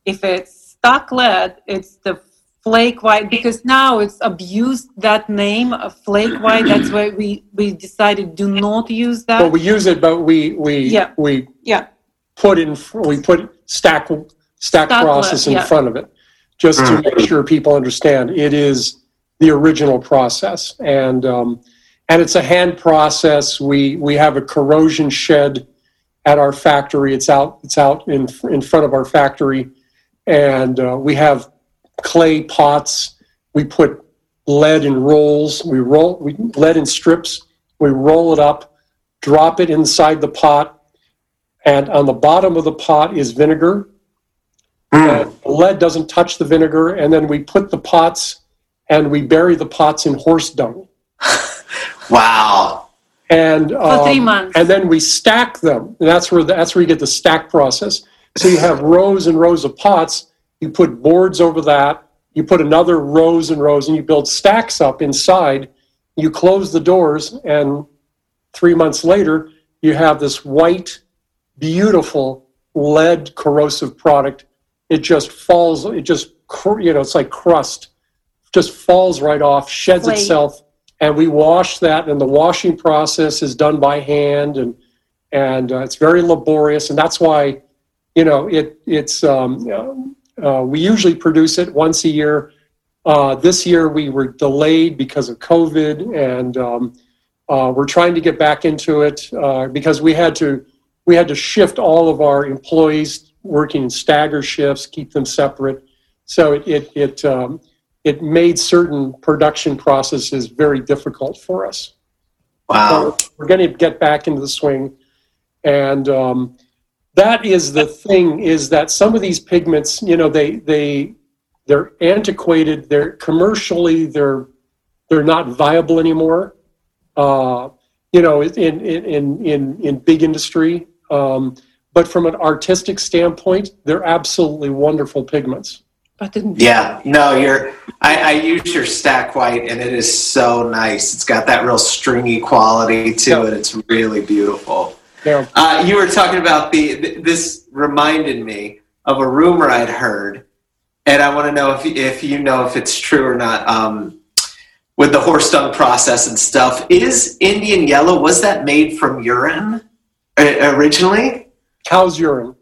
If it's stuck lead, it's the flake white because now it's abused that name of flake white that's why we we decided do not use that but we use it but we we yeah we yeah put in we put stack stack process in yeah. front of it just to mm. make sure people understand it is the original process and um, and it's a hand process we we have a corrosion shed at our factory it's out it's out in in front of our factory and uh, we have clay pots we put lead in rolls we roll we lead in strips we roll it up drop it inside the pot and on the bottom of the pot is vinegar. Mm. the lead doesn't touch the vinegar, and then we put the pots and we bury the pots in horse dung. Wow. And um, for three months. And then we stack them. And that's where the, that's where you get the stack process. So you have rows and rows of pots. You put boards over that. You put another rows and rows, and you build stacks up inside. You close the doors, and three months later, you have this white beautiful lead corrosive product. It just falls, it just, you know, it's like crust, just falls right off, sheds Flake. itself. And we wash that, and the washing process is done by hand, and and uh, it's very laborious, and that's why, you know, it it's um, uh, we usually produce it once a year. Uh, this year we were delayed because of COVID, and um, uh, we're trying to get back into it uh, because we had to we had to shift all of our employees working in stagger shifts, keep them separate. So it it it, um, it made certain production processes very difficult for us. Wow. So we're going to get back into the swing, and um, that is the thing: is that some of these pigments, you know, they they they're antiquated. They're commercially they're they're not viable anymore. Uh, you know, in in in in big industry, um, but from an artistic standpoint, they're absolutely wonderful pigments. Yeah, no, you're. I, I, use your stack white, and it is so nice. It's got that real stringy quality to yeah. it. It's really beautiful. Yeah. Uh, you were talking about the. This reminded me of a rumor I'd heard, and I want to know if if you know if it's true or not. Um, with the horse dung process and stuff, is Indian yellow was that made from urine? originally? Cow's urine.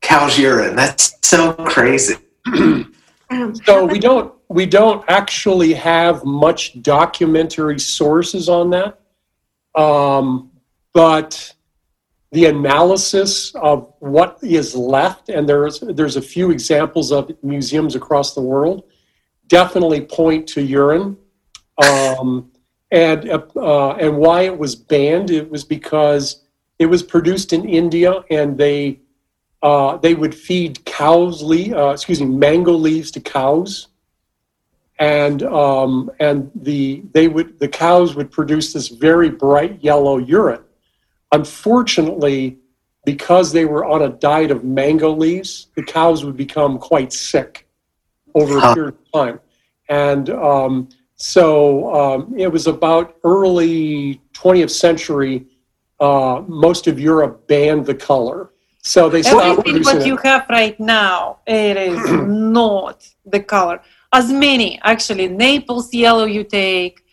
Cow's urine. That's so crazy. *clears throat* so we don't we don't actually have much documentary sources on that, um, but the analysis of what is left, and there's there's a few examples of museums across the world, definitely point to urine. Um, and uh, and why it was banned, it was because it was produced in India, and they uh, they would feed cows, le- uh, excuse me, mango leaves to cows, and um, and the they would the cows would produce this very bright yellow urine. Unfortunately, because they were on a diet of mango leaves, the cows would become quite sick over a period of time, and um, so um, it was about early 20th century. Uh, most of Europe banned the color. So they stopped Everything what you have right now, it is *clears throat* not the color as many actually. Naples yellow you take.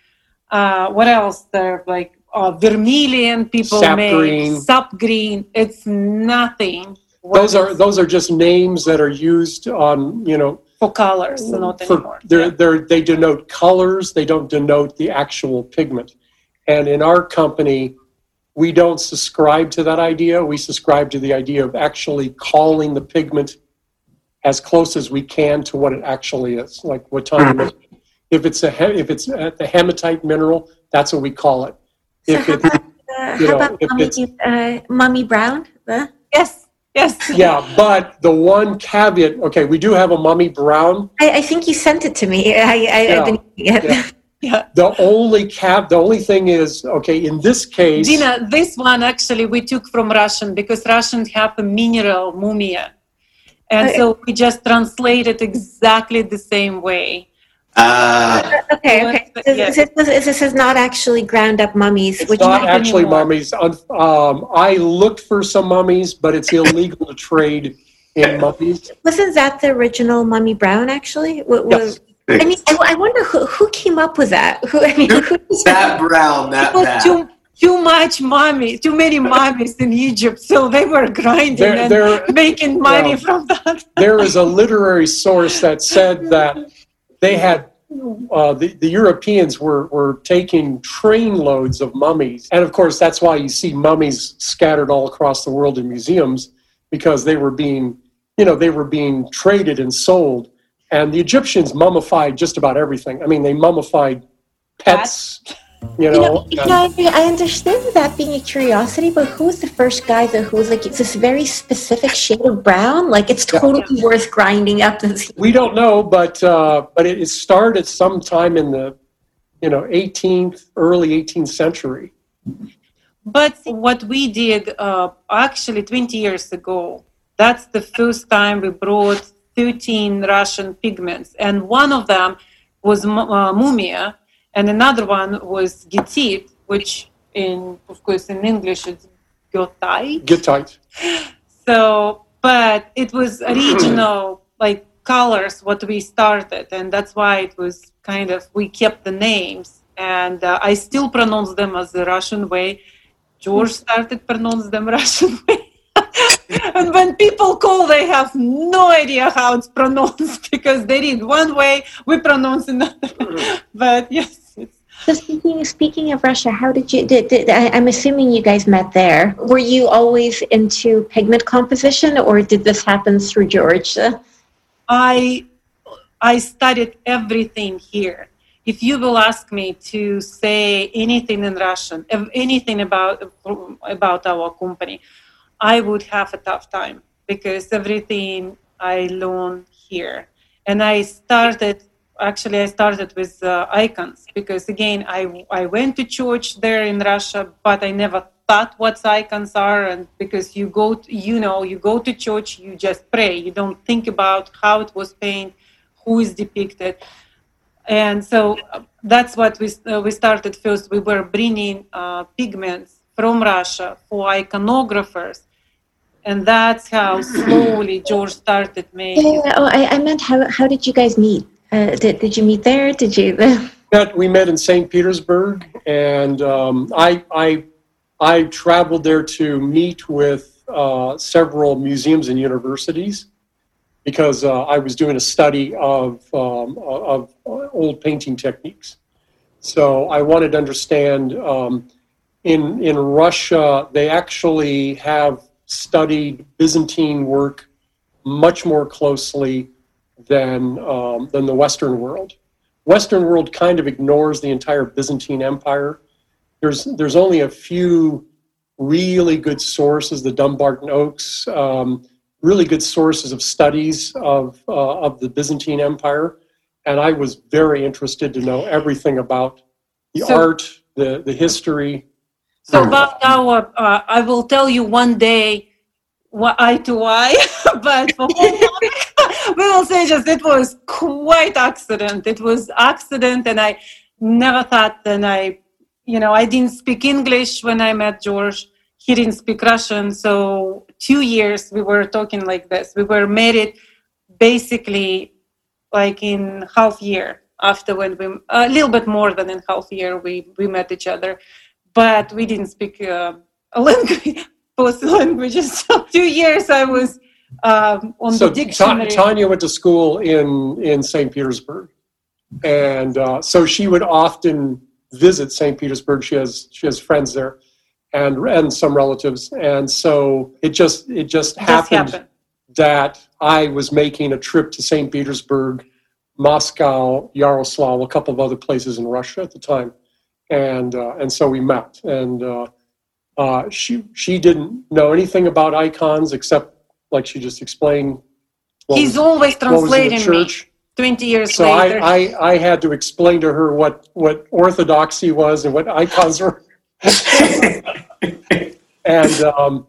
Uh, what else? There like uh, vermilion people Sap make green. sap green. It's nothing. those are those are just names that are used on you know for colors, not for, anymore. They're, Yeah. they're, they denote colors. They don't denote the actual pigment. And in our company, we don't subscribe to that idea. We subscribe to the idea of actually calling the pigment as close as we can to what it actually is, like what Tanya mentioned. If it's a if it's a, the hematite mineral, that's what we call it. So If how it, about, uh, you how know, about if Mummy, uh, Mummy Brown? Uh, Yes, yes. yeah, but the one caveat, okay, we do have a mummy brown. I, I think you sent it to me. I, I, Yeah. I've been yeah. Yeah. Yeah. The only cap, the only thing is, okay, in this case, Dina, this one actually we took from Russian because Russians have a mineral mumia. And Okay. so we just translated exactly the same way. Uh, Okay, okay. but yeah. This, this, this is not actually ground up mummies, it's which not not actually anymore. mummies. Um, I looked for some mummies, but it's illegal to trade in *laughs* mummies. wasn't that the original Mummy Brown actually? Wa- wa- Yes. I mean, I, I wonder who, who came up with that. Who I mean, who, *laughs* that brown, *laughs* that was bad. too too much mommy, too many mummies in Egypt, so they were grinding There, and there, making money Yeah. from that. there is a literary source that said *laughs* that they had uh, the, the Europeans were, were taking train loads of mummies. And of course, that's why you see mummies scattered all across the world in museums because they were being, you know, they were being traded and sold. And the Egyptians mummified just about everything. I mean, they mummified pets, you You know. know, you know, I, I understand that being a curiosity, but who was the first guy that who was like, it's this very specific shade of brown? Like, it's Yeah. totally worth grinding up this. We don't know, but uh, but it, it started sometime in the, you know, 18th, early 18th century. But what we did uh, actually 20 years ago, that's the first time we brought 13 Russian pigments, and one of them was uh, mumia, and another one was gitit, which in of course in English it's goethite. Get tight. *gasps* So, but it was *clears throat* original like colors what we started, and that's why it was kind of we kept the names, and uh, I still pronounce them as the Russian way. George started pronounce them *laughs* Russian way. *laughs* and when people call, they have no idea how it's pronounced *laughs* because they read one way, we pronounce another. *laughs* but yes, So speaking speaking of Russia, how did you? Did, did I, I'm assuming you guys met there. Were you always into pigment composition, or did this happen through George? Uh, I I studied everything here. If you will ask me to say anything in Russian, anything about about our company, I would have a tough time because everything I learned here, and I started. Actually, I started with uh, icons because again, I I went to church there in Russia, but I never thought what icons are, and because you go, to, you know, you go to church, you just pray. You don't think about how it was painted, who is depicted, and so uh, that's what we uh, we started first. We were bringing uh, pigments from Russia for iconographers, and that's how slowly George started yeah, making. yeah, oh, I, I meant how how did you guys meet? Uh, did did you meet there? Did you? *laughs* Met, we met in St. Petersburg, and um, I, I, I traveled there to meet with uh, several museums and universities because uh, I was doing a study of, um, of old painting techniques. So I wanted to understand um, in in Russia, they actually have studied Byzantine work much more closely than um, than the Western world. Western world kind of ignores the entire Byzantine Empire. There's there's only a few really good sources, the Dumbarton Oaks, um, really good sources of studies of uh, of the Byzantine Empire, and I was very interested to know everything about the so, art, the the history. So about our, uh, I will tell you one day eye to eye, *laughs* but for *laughs* we will say just it was quite accident. It was accident, and I never thought. And I, you know, I didn't speak English when I met George. He didn't speak Russian, so two years we were talking like this. We were married basically like in half year after when we a little bit more than in half year we we met each other, but we didn't speak uh, a language *laughs* both languages. *laughs* So two years I was um, on so the dictionary. Tanya went to school in in St. Petersburg, and uh, so she would often visit St. Petersburg. She has she has friends there, and and some relatives, and so it just it just, happened, happened that I was making a trip to St. Petersburg, Moscow, Yaroslavl, a couple of other places in Russia at the time, and uh, and so we met and. Uh, uh, she she didn't know anything about icons except like she just explained. He's was, always translating me. Twenty years so later. I, I, I had to explain to her what, what orthodoxy was and what icons were. *laughs* and um,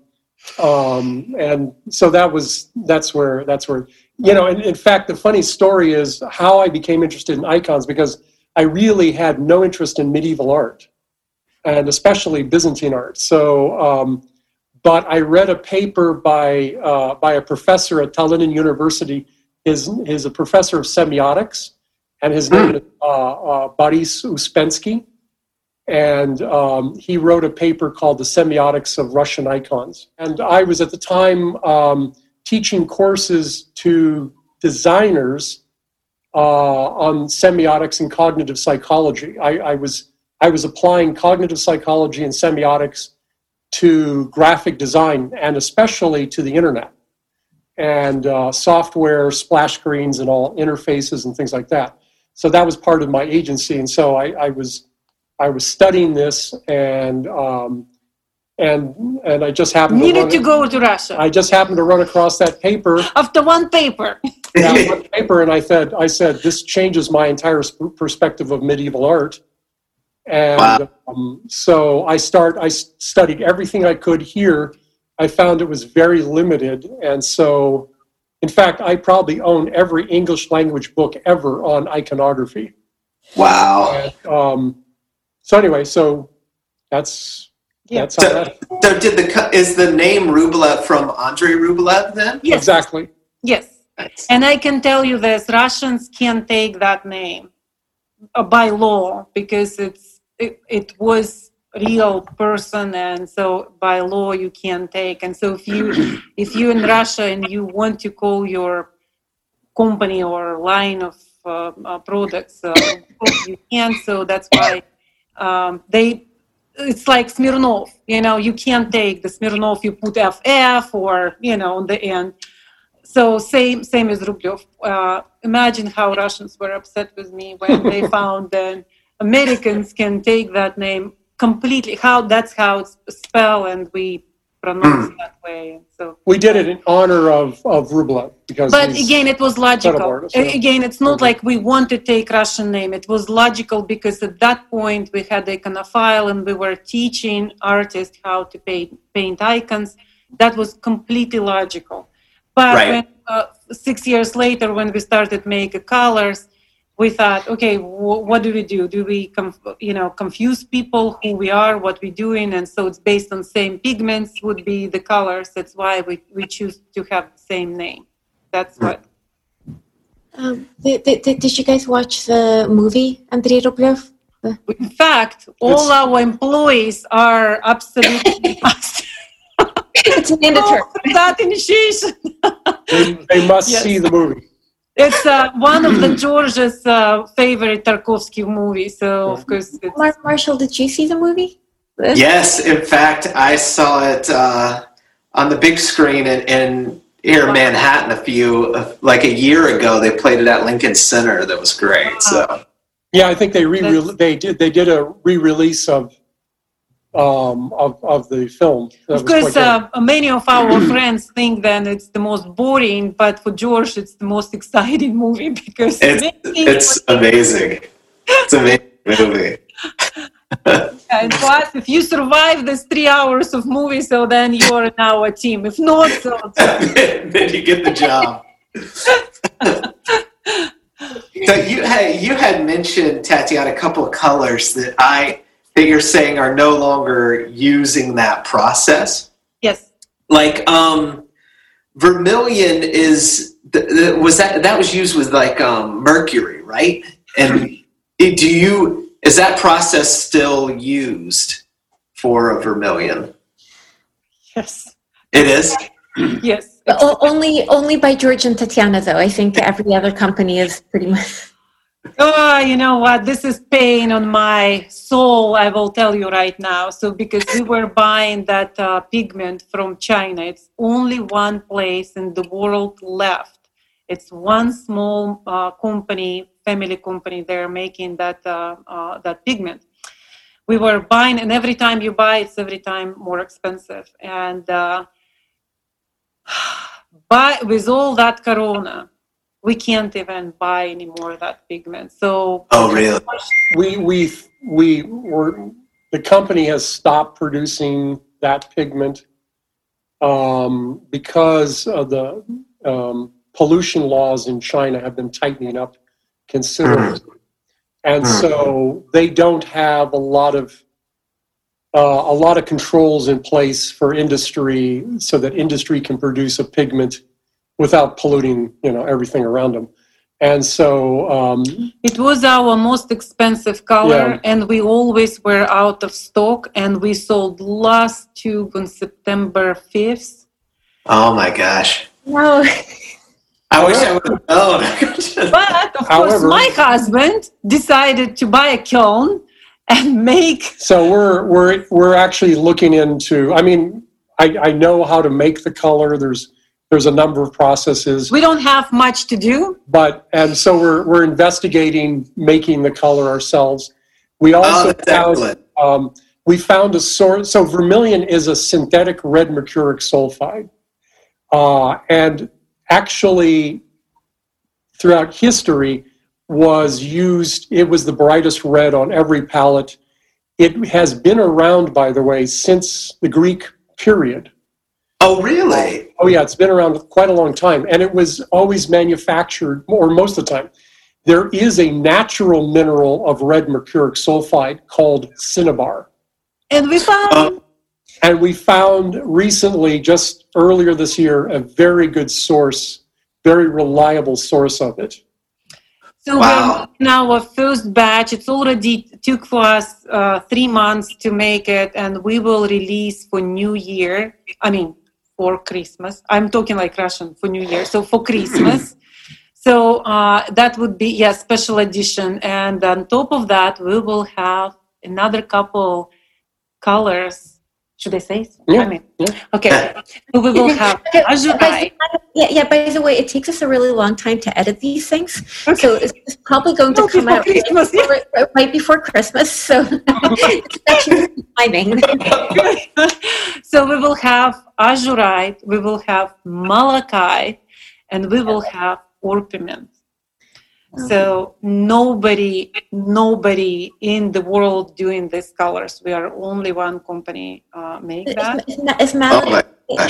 um, and so that was that's where that's where you know. And in fact, the funny story is how I became interested in icons because I really had no interest in medieval art and especially Byzantine art. So, um, but I read a paper by uh, by a professor at Tallinn University. His is a professor of semiotics, and his name is uh, uh, Boris Uspensky. And um, he wrote a paper called "The Semiotics of Russian Icons." And I was at the time um, teaching courses to designers uh, on semiotics and cognitive psychology. I, I was I was applying cognitive psychology and semiotics to graphic design and especially to the internet and uh, software, splash screens, and all interfaces and things like that. So that was part of my agency, and so I, I was I was studying this and. Um, and and I just happened needed to, to go to Russia. I just happened to run across that paper. After one paper. *laughs* yeah, one paper, and I said, I said, this changes my entire perspective of medieval art. And wow. um, so I start. I studied everything I could here. I found it was very limited, and so, in fact, I probably own every English language book ever on iconography. Wow. And, um, so anyway, so that's yeah. that's so, that. So did the is the name Rublev from Andrei Rublev then? Yes. Exactly. Yes. Nice. And I can tell you this: Russians can't take that name uh, by law because it's it, it was real person and so by law you can take and so if you *clears throat* if you in russia and you want to call your company or line of uh, uh, products uh, you can so that's why um, they it's like smirnov you know you can't take the smirnov you put ff or you know on the end so same same as rublev uh, imagine how russians were upset with me when *laughs* they found that Americans can take that name completely. How that's how it's spelled, and we pronounce mm. that way. So we did it in honor of of Rublev because. But again, it was logical. Artist, yeah. Again, it's not mm-hmm. like we want to take Russian name. It was logical because at that point we had the iconophile and we were teaching artists how to paint, paint icons. That was completely logical. But right. when, uh, six years later, when we started making colors, we thought, okay, w- what do we do? Do we, conf- you know, confuse people who we are, what we're doing, and so it's based on same pigments would be the colors. That's why we, we choose to have the same name. That's what. Um, did, did, did you guys watch the movie Andrei Rublev? In fact, all it's, our employees are absolutely. *laughs* it's mandatory. *laughs* That initiation. they, they must yes. see the movie. It's uh, one of the George's uh, favorite Tarkovsky movies. So of course, Mar- Marshall, did you see the movie? Yes, in fact, I saw it uh, on the big screen in, in here in Manhattan a few, uh, like a year ago. They played it at Lincoln Center. That was great. So. Yeah, I think they re they did they did a re-release of um, of of the film. That of course, uh, many of our *clears throat* friends think that it's the most boring, but for George, it's the most *laughs* exciting movie because it's, it's amazing. It's amazing movie. *laughs* and plus, if you survive this three hours of movie, so then you are now a team. If not, so *laughs* then you get the job. so you had you had mentioned Tatiana a couple of colors that I that you're saying are no longer using that process. Yes. Like um, vermilion is was that that was used with like um, mercury, right? And do you is that process still used for a vermilion? Yes. It is. Yes. only only by George and Tatiana though. I think every other company is pretty much Oh, you know what? This is pain on my soul, I will tell you right now. So, because we were buying that uh, pigment from China, it's only one place in the world left. It's one small uh, company, family company, they're making that, uh, uh that pigment. We were buying, and every time you buy, it's every time more expensive. And uh, *sighs* but with all that corona, we can't even buy anymore that pigment. So oh really? We we we were the company has stopped producing that pigment um, because of the um, pollution laws in China have been tightening up considerably, mm. and mm. so they don't have a lot of uh, a lot of controls in place for industry so that industry can produce a pigment without polluting, you know, everything around them. And so um, it was our most expensive color, yeah. and we always were out of stock. And we sold last tube on September fifth. Oh my gosh! No. *laughs* I wish I would have known. *laughs* but of However, course, my husband decided to buy a kiln and make. So we're we're we're actually looking into. I mean, I, I know how to make the color. There's there's a number of processes. We don't have much to do. But, and so we're, we're investigating making the color ourselves. We oh, also oh, found, um, we found a source, so vermilion is a synthetic red mercuric sulfide. Uh, and actually, throughout history, was used, it was the brightest red on every palette. It has been around, by the way, since the Greek period. Oh, really? Oh, yeah. It's been around quite a long time, and it was always manufactured, or most of the time. There is a natural mineral of red mercuric sulfide called cinnabar. And we found. Uh, and we found recently, just earlier this year, a very good source, very reliable source of it. So wow. now our first batch. It's already took for us uh, three months to make it, and we will release for New Year. I mean, for Christmas. I'm talking like Russian for New Year. So for Christmas. *clears throat* so uh, that would be yeah special edition, and on top of that, we will have another couple colors should I say? Yeah. I mean, yeah. Okay. So we will have azurite. Yeah, yeah. By the way, it takes us a really long time to edit these things, okay. so it's probably going to no, come out Christmas, right, yeah. right before Christmas. So *laughs* it's *laughs* actually timing. *laughs* so we will have azurite, we will have malachite, and we will have orpiment. So nobody, nobody in the world doing these colors. We are only one company uh, make that. Is, is, is Malak, oh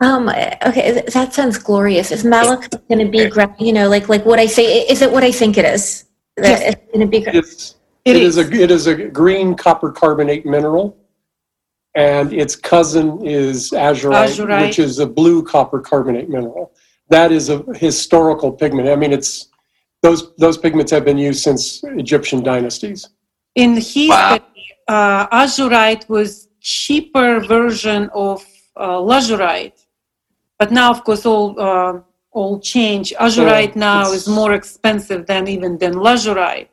um, okay, that sounds glorious. Is Malak going to be, you know, like like what I say? Is it what I think it is? Yes. It's going to be. It's, it, it is. is a it is a green copper carbonate mineral, and its cousin is azurite, azurite, which is a blue copper carbonate mineral. That is a historical pigment. I mean, it's those those pigments have been used since Egyptian dynasties. In history, wow. uh, azurite was cheaper version of uh, lazurite, but now, of course, all uh, all change. Azurite now is more expensive than even than lazurite.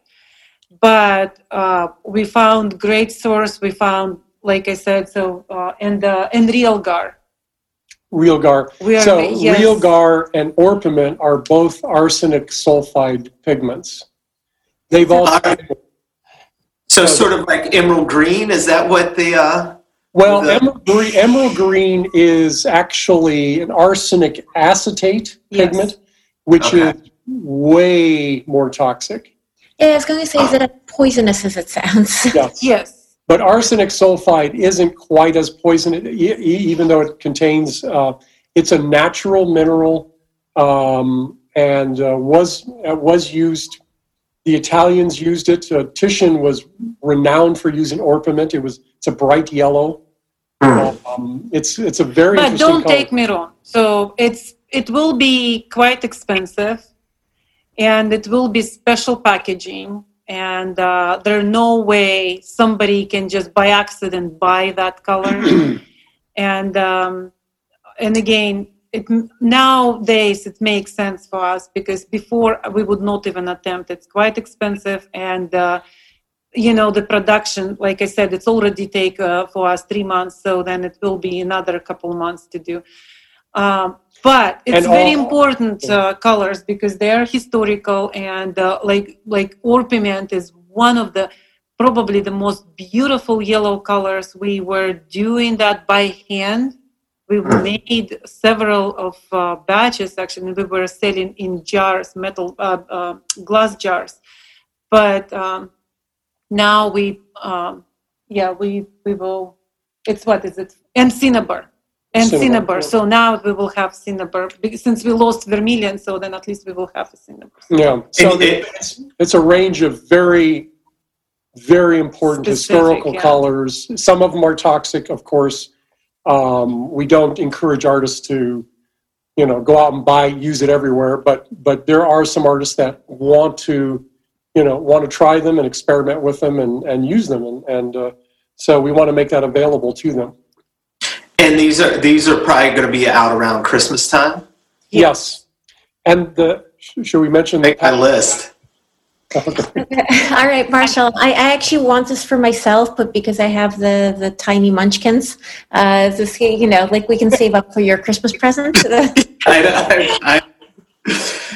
But uh, we found great source. We found like I said, so uh, and uh, and Realgar. Realgar. Real, so yes. Realgar and orpiment are both arsenic sulfide pigments. They've all. So, sort of like emerald green. Is that what the? Uh, well, the... Emerald, green, emerald green is actually an arsenic acetate yes. pigment, which okay. is way more toxic. Yeah, I was going to say, is it as poisonous as it sounds? Yes. *laughs* yes. But arsenic sulfide isn't quite as poisonous, even though it contains. Uh, it's a natural mineral, um, and uh, was uh, was used the Italians used it. Uh, Titian was renowned for using orpiment. It was it's a bright yellow. Um, it's it's a very but don't color. take me wrong. So it's it will be quite expensive, and it will be special packaging. And uh, there's no way somebody can just by accident buy that color. *clears throat* and um, and again, it, nowadays it makes sense for us because before we would not even attempt it's quite expensive and uh, you know the production like i said it's already take uh, for us three months so then it will be another couple months to do um, but it's and very all, important uh, colors because they are historical and uh, like like orpiment is one of the probably the most beautiful yellow colors. We were doing that by hand. We made several of uh, batches actually. We were selling in jars metal uh, uh, glass jars. But um, now we um, yeah we we will it's what is it? And cinnabar and cinnabar, cinnabar. so now we will have cinnabar since we lost vermilion so then at least we will have a cinnabar yeah so it's, it's a range of very very important Specific, historical yeah. colors some of them are toxic of course um, we don't encourage artists to, you know, go out and buy, use it everywhere. But but there are some artists that want to, you know, want to try them and experiment with them and, and use them, and, and uh, so we want to make that available to them. And these are these are probably going to be out around Christmas time. Yes, and the should we mention Make my list? *laughs* All right, Marshall. I, I, actually want this for myself, but because I have the the tiny munchkins, uh, this you know, like we can save up for your Christmas present. *laughs* I, I,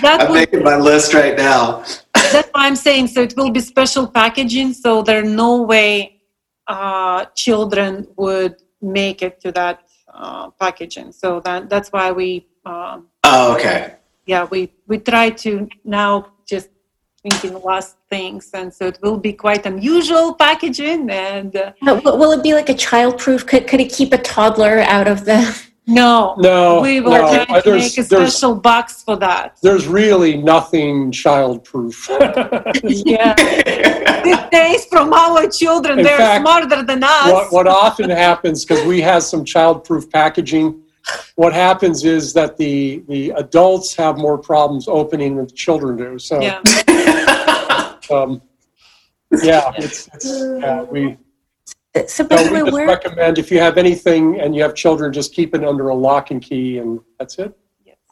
am making my list right now. that's why I'm saying. So it will be special packaging. So there's no way uh, children would make it to that uh, packaging. So that that's why we. Um, oh, okay. Yeah, we we try to now just thinking last things and so it will be quite unusual packaging and uh, will it be like a child-proof could, could it keep a toddler out of the no no we will no. to make a special box for that there's really nothing child-proof *laughs* yeah these days from our children In they're fact, smarter than us what, what often happens because we have some child-proof packaging what happens is that the the adults have more problems opening than the children do. So, yeah, *laughs* um, yeah it's, it's yeah, we. So, so we just recommend if you have anything and you have children, just keep it under a lock and key, and that's it.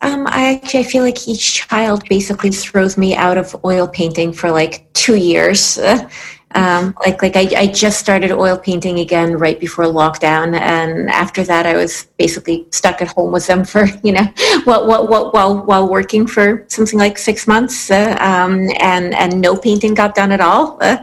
Um, I actually I feel like each child basically throws me out of oil painting for like two years. *laughs* Um, like like I, I just started oil painting again right before lockdown, and after that I was basically stuck at home with them *laughs* for you know what what while while working for something like six months, uh, um, and and no painting got done at all. Uh,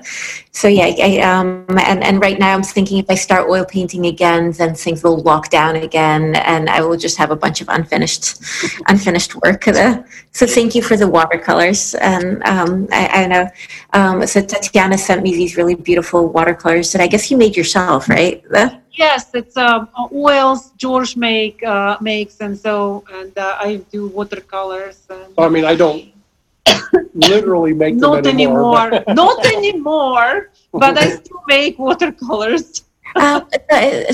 so yeah, I, um, and and right now I'm thinking if I start oil painting again, then things will lock down again, and I will just have a bunch of unfinished *laughs* unfinished work. Uh, so thank you for the watercolors, and um, I, I, know. Um, so Tatiana sent me these really beautiful watercolors that I guess you made yourself, right? Uh, yes, it's um, oils George make uh, makes, and so and uh, I do watercolors. And, I mean, I don't *coughs* literally make them not anymore. anymore. *laughs* not anymore, but I still make watercolors. um,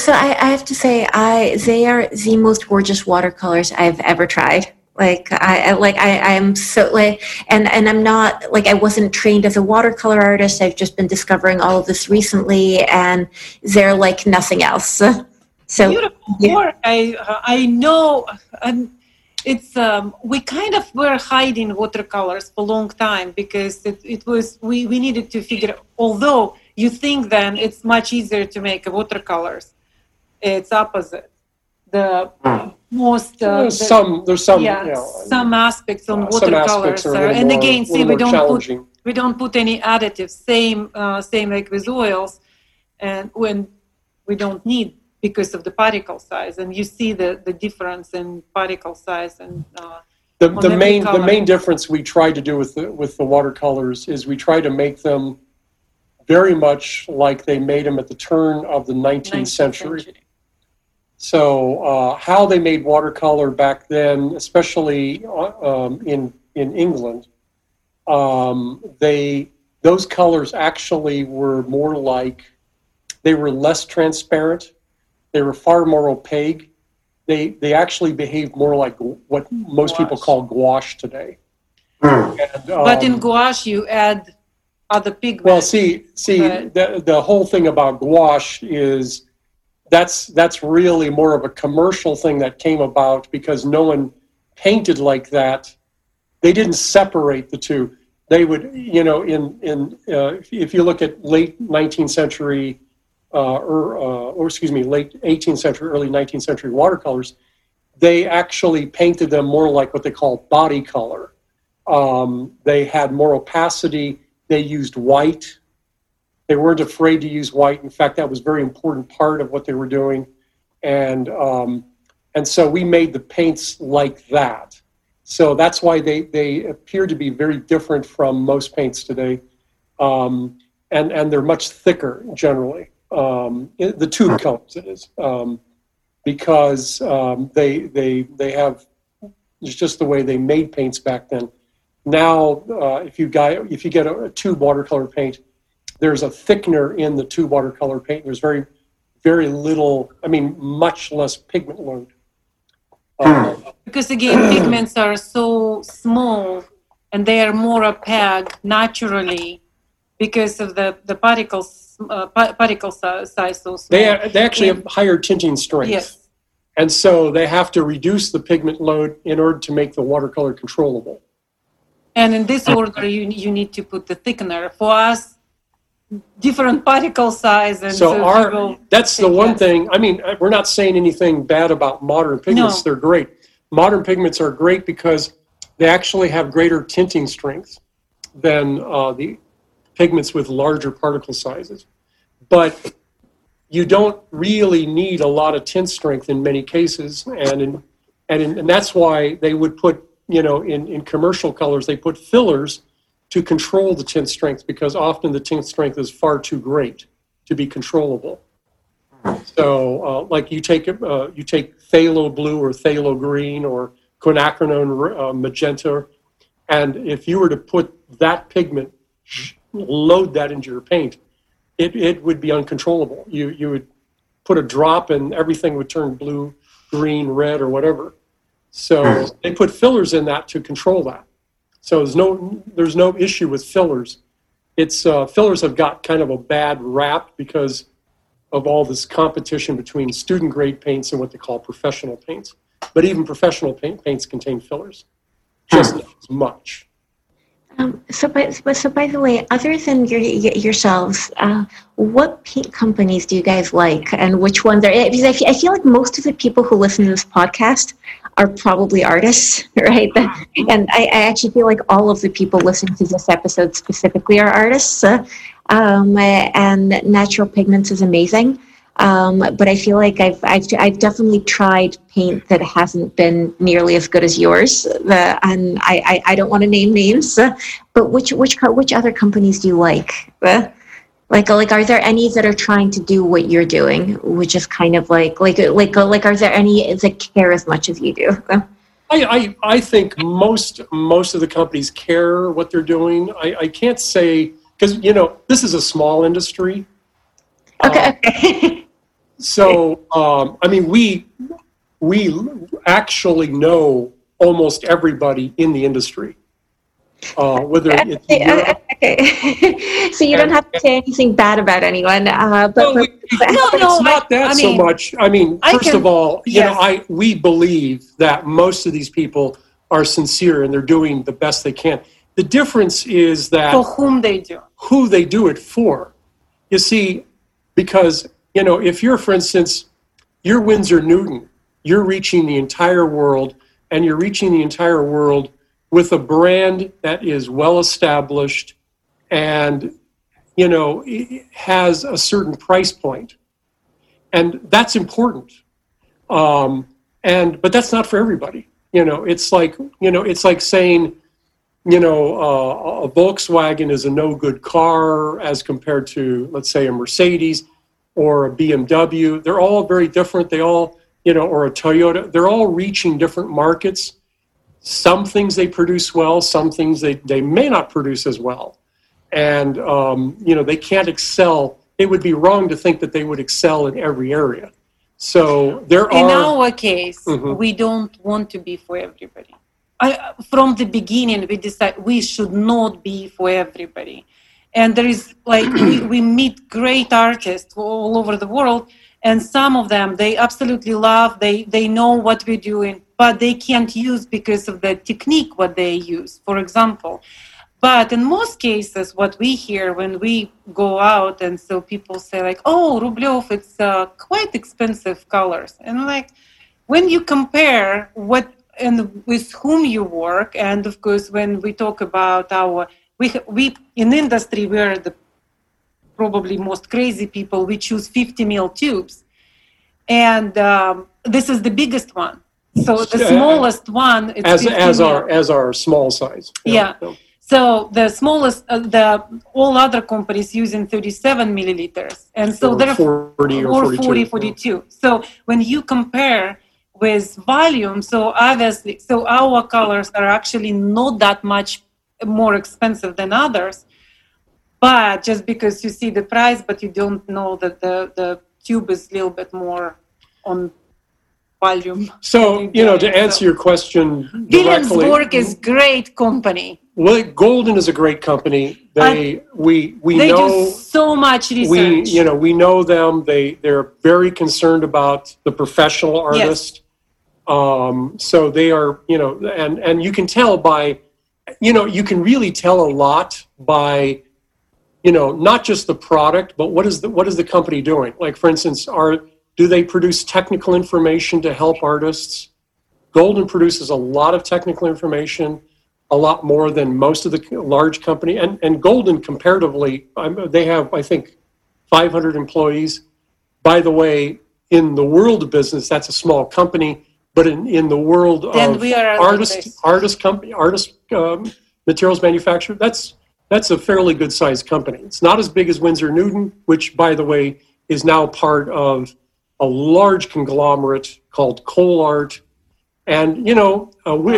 so I, I, have to say, I they are the most gorgeous watercolors I've ever tried. Like I, like I, I'm so like, and and I'm not like I wasn't trained as a watercolor artist. I've just been discovering all of this recently, and they're like nothing else. *laughs* So beautiful yeah. I I know, and it's um, we kind of were hiding watercolors for a long time because it, it was we, we needed to figure although you think then it's much easier to make watercolors. It's opposite. The mm. Most uh, there's the, some there's some yeah, you know, some aspects on uh, watercolors, are, and more, again, see we don't put we don't put any additives. Same uh, same like with oils, and when we don't need because of the particle size, and you see the the difference in particle size and. Uh, the, the main color. the main difference we try to do with the with the watercolors is we try to make them very much like they made them at the turn of the 19th, 19th century. century. So, uh, how they made watercolor back then, especially uh, um, in in England, um, they those colors actually were more like they were less transparent. They were far more opaque. They they actually behaved more like what most gouache. people call gouache today. Mm. And, um, but in gouache, you add other pigments. Well, see, see, but... the the whole thing about gouache is that's that's really more of a commercial thing that came about because no one painted like that. They didn't separate the two. They would, you know, in in uh, if you look at late 19th century uh, or, uh, or excuse me, late 18th century, early 19th century watercolors, they actually painted them more like what they call body color. Um, they had more opacity they used white. They weren't afraid to use white. In fact, that was a very important part of what they were doing. And, um, and so we made the paints like that. So that's why they, they appear to be very different from most paints today. Um, and, and they're much thicker generally. Um, the tube colors, it is. Um, because um, they, they, they have, it's just the way they made paints back then. Now, uh, if you got if you get a, a, tube watercolor paint, there's a thickener in the tube watercolor paint. There's very very little. I mean, much less pigment load. Uh, because again, *clears throat* pigments are so small and they are more opaque naturally because of the the particles uh, particle size so small. They are, they actually have higher tinting strength. Yes. And so they have to reduce the pigment load in order to make the watercolor controllable. And in this order, you, you need to put the thickener. For us, different particle size and so, so our that's the one thing i mean we're not saying anything bad about modern pigments no. they're great. Modern pigments are great because they actually have greater tinting strength than uh, the pigments with larger particle sizes. But you don't really need a lot of tint strength in many cases and in, and in, and that's why they would put you know, in, in commercial colors, they put fillers to control the tint strength because often the tint strength is far too great to be controllable. So, uh, like you take uh, you take phthalo blue or phthalo green or quinacridone uh, magenta, and if you were to put that pigment, load that into your paint, it, it would be uncontrollable. You you would put a drop and everything would turn blue, green, red, or whatever. So hmm. they put fillers in that to control that. So there's no there's no issue with fillers. It's uh, fillers have got kind of a bad rap because of all this competition between student grade paints and what they call professional paints. But even professional paint, paints contain fillers, just hmm. not as much. Um, so, by, so by the way, other than your, yourselves, uh, what paint companies do you guys like, and which ones are? Because I feel, I feel like most of the people who listen to this podcast are probably artists, *laughs* right? And I, I actually feel like all of the people listening to this episode specifically are artists. Um, and natural pigments is amazing. Um, but I feel like I've, I've, I've definitely tried paint that hasn't been nearly as good as yours. The, and I, I, I don't want to name names, but which, which, which other companies do you like? Like, like, are there any that are trying to do what you're doing, which is kind of like, like, like, like, are there any that care as much as you do? I, I, I think most most of the companies care what they're doing. I, I can't say because you know this is a small industry. Okay. Uh, so um, I mean, we we actually know almost everybody in the industry. Uh, whether it's Europe, okay. *laughs* so you don't have to say anything bad about anyone. Uh, but, no, we, *laughs* no, no, it's not that I so mean, much. I mean, I first can, of all, you yes. know, I we believe that most of these people are sincere and they're doing the best they can. The difference is that for whom they do, who they do it for. You see, because, you know, if you're, for instance, you're Winsor Newton, you're reaching the entire world, and you're reaching the entire world with a brand that is well established and, you know, has a certain price. And that's important. Um, and, but that's not for everybody. You know, it's like, you know, it's like saying, you know, uh, a Volkswagen is a no good car as compared to, let's say, a Mercedes or a BMW. They're all very different. They all, you know, or a Toyota. They're all reaching different markets. Some things they produce well, some things they, they may not produce as well. And, um, you know, they can't excel. It would be wrong to think that they would excel in every area. So there in are. In our case, mm-hmm. we don't want to be for everybody. I, from the beginning we decided we should not be for everybody and there is like we, *clears throat* we meet great artists all over the world and some of them they absolutely love they they know what we're doing but they can't use because of the technique what they use for example. But in most cases what we hear when we go out and so people say like oh rublev it's uh, quite expensive colors. And like when you compare what and with whom you work and of course when we talk about our we we in industry we're the probably most crazy people. We choose 50 mil tubes. And um, this is the biggest one so the smallest one as as our as our small size yeah, yeah. So the smallest, uh, the all other companies using 37 milliliters, and so or they're 40 or, or 40, 42. So when you compare with volume. So obviously, so our colors are actually not that much more expensive than others. But just because you see the price, but you don't know that the, the tube is a little bit more on volume. So, *laughs* you know, to answer your question, Williamsburg is great company. Well, Golden is a great company. They we we they know do so much research. We you know we know them. They they're very concerned about the professional artist. Yes. Um, so they are, you know, and and you can tell by, you know, you can really tell a lot by, you know, not just the product, but what is the what is the company doing? Like for instance, are do they produce technical information to help artists? Golden produces a lot of technical information, a lot more than most of the large company. And and Golden comparatively, they have I think 500 employees. By the way, in the world of business, that's a small company but in, in the world then of artist artist company artist um, materials manufacturer, that's that's a fairly good sized company. It's not as big as Winsor Newton, which by the way is now part of a large conglomerate called ColArt. And you know, uh, we,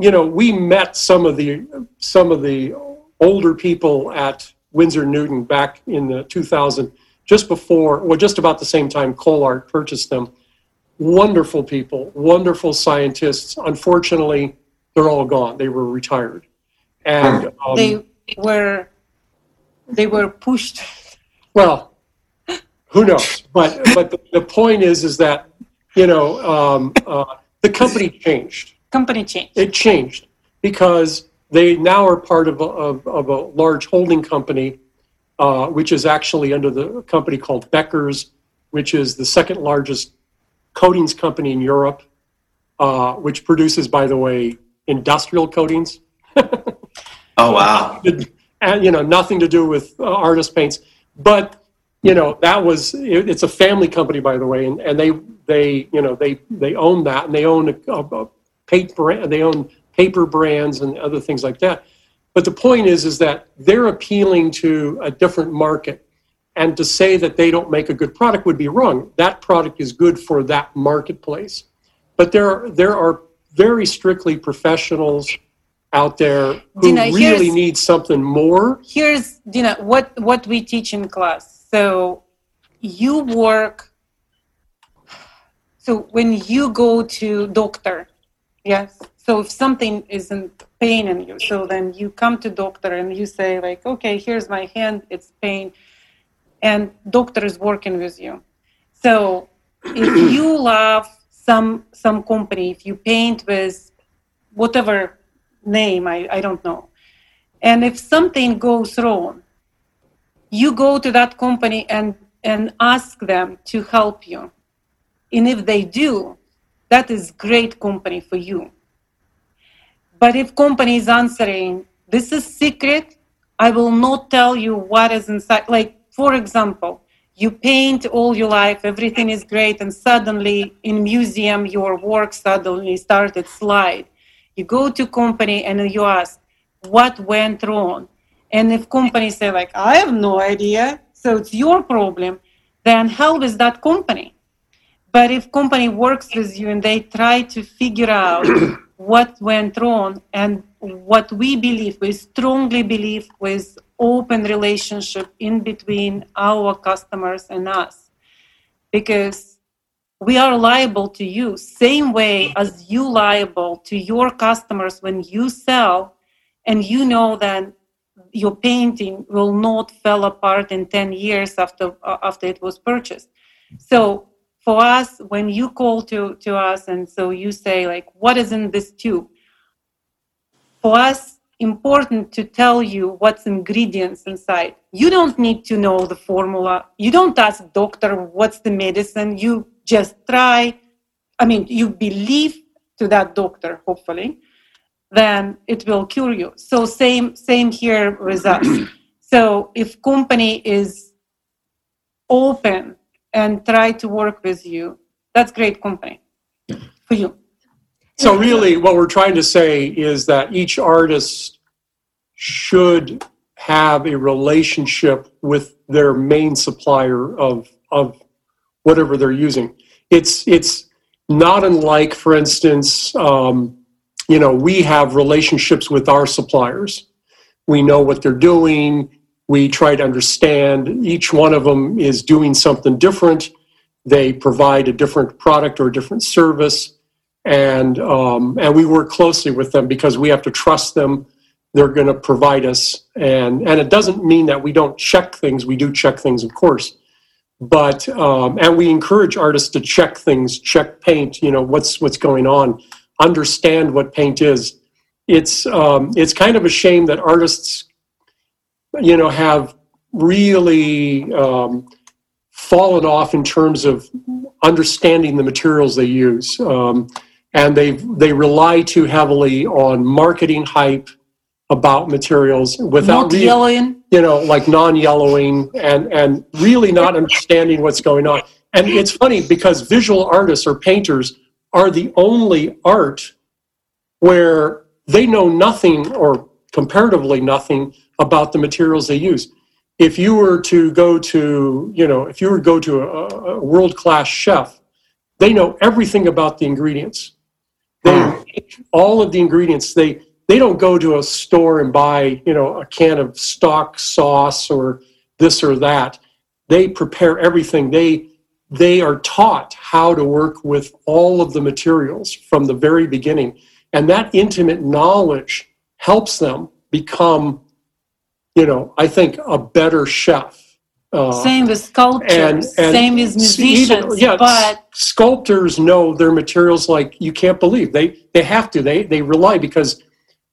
you know, we met some of the some of the older people at Winsor Newton back in the 2000, just before, well, just about the same time ColArt purchased them wonderful people, wonderful scientists. Unfortunately, they're all gone. They were retired, and um, they were they were pushed. Well, who knows? But but the, the point is is that you know um, uh, the company changed. Company changed. It changed because they now are part of a, of, of a large holding company, uh, which is actually under the company called Beckers, which is the second largest coatings company in Europe, uh, which produces, by the way, industrial coatings. oh wow! *laughs* and you know, nothing to do with uh, artist paints, but you know that was it, it's a family company, by the way, and, and they they you know they they own that and they own a, a, a brand, they own paper brands and other things like that. But the point is, is that they're appealing to a different market and to say that they don't make a good product would be wrong. That product is good for that marketplace. But there, there are very strictly professionals out there who Dina, really need something more. Here's Dina, what, what we teach in class. So you work so when you go to doctor yes so if something isn't pain in you so then you come to doctor and you say like okay here's my hand it's pain and doctor is working with you. So if *clears throat* you love some some company, if you paint with whatever name, I, I don't know, and if something goes wrong, you go to that company and and ask them to help you. And if they do that is great company for you. But if company is answering this is secret i will not tell you what is inside like for example you paint all your life everything is great and suddenly in museum your work suddenly started slide. You go to company and you ask what went wrong and if companies say like i have no idea so it's your problem then hell with that company? But if company works with you and they try to figure out *clears throat* what went wrong and what we believe we strongly believe with open relationship in between our customers and us because we are liable to you same way as you liable to your customers when you sell and you know that your painting will not fall apart in 10 years after uh, after it was purchased. So for us when you call to to us and so you say like what is in this tube? For us important to tell you what's ingredients inside. You don't need to know the formula. You don't ask doctor what's the medicine? You just try. I mean you believe to that doctor hopefully then it will cure you. So same same here with us. *clears throat* So if company is open and try to work with you that's great company for you. So really what we're trying to say is that each artist should have a relationship with their main supplier of of whatever they're using. It's it's not unlike for instance um, you know, we have relationships with our suppliers. We know what they're doing. We try to understand. Each one of them is doing something different. They provide a different product or a different service, and um, and we work closely with them because we have to trust them. They're going to provide us, and and it doesn't mean that we don't check things. We do check things, of course, but um, and we encourage artists to check things, check paint. You know what's what's going on understand what paint is. It's um, it's kind of a shame that artists, you know, have really um, fallen off in terms of understanding the materials they use, um, and they they rely too heavily on marketing hype about materials without really, yellowing. you know, like non-yellowing, and and really not understanding what's going on. And it's funny because visual artists or painters are the only art where they know nothing or comparatively nothing about the materials they use. If you were to go to, you know, if you were to go to a, a world class chef, they know everything about the ingredients. They hmm. all of the ingredients. They they don't go to a store and buy, you know, a can of stock sauce or this or that. They prepare everything. They they are taught how to work with all of the materials from the very beginning. And that intimate knowledge helps them become, you know, I think a better chef. Uh, same with sculptors, and, and same with musicians. Even, yeah, but sculptors know their materials like you can't believe. They they have to. They they rely because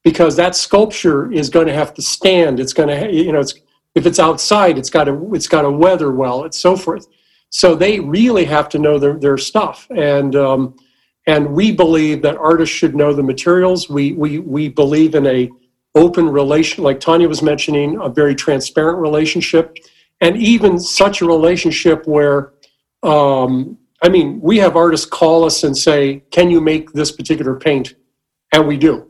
because that sculpture is going to have to stand. It's going to you know it's if it's outside, it's got to it's got to weather well. It's so forth. So they really have to know their, their stuff. And, um, and we believe that artists should know the materials. We, we, we believe in a open relation, like Tanya was mentioning, a very transparent relationship. And even such a relationship where, um, I mean, we have artists call us and say, can you make this particular paint? And we do.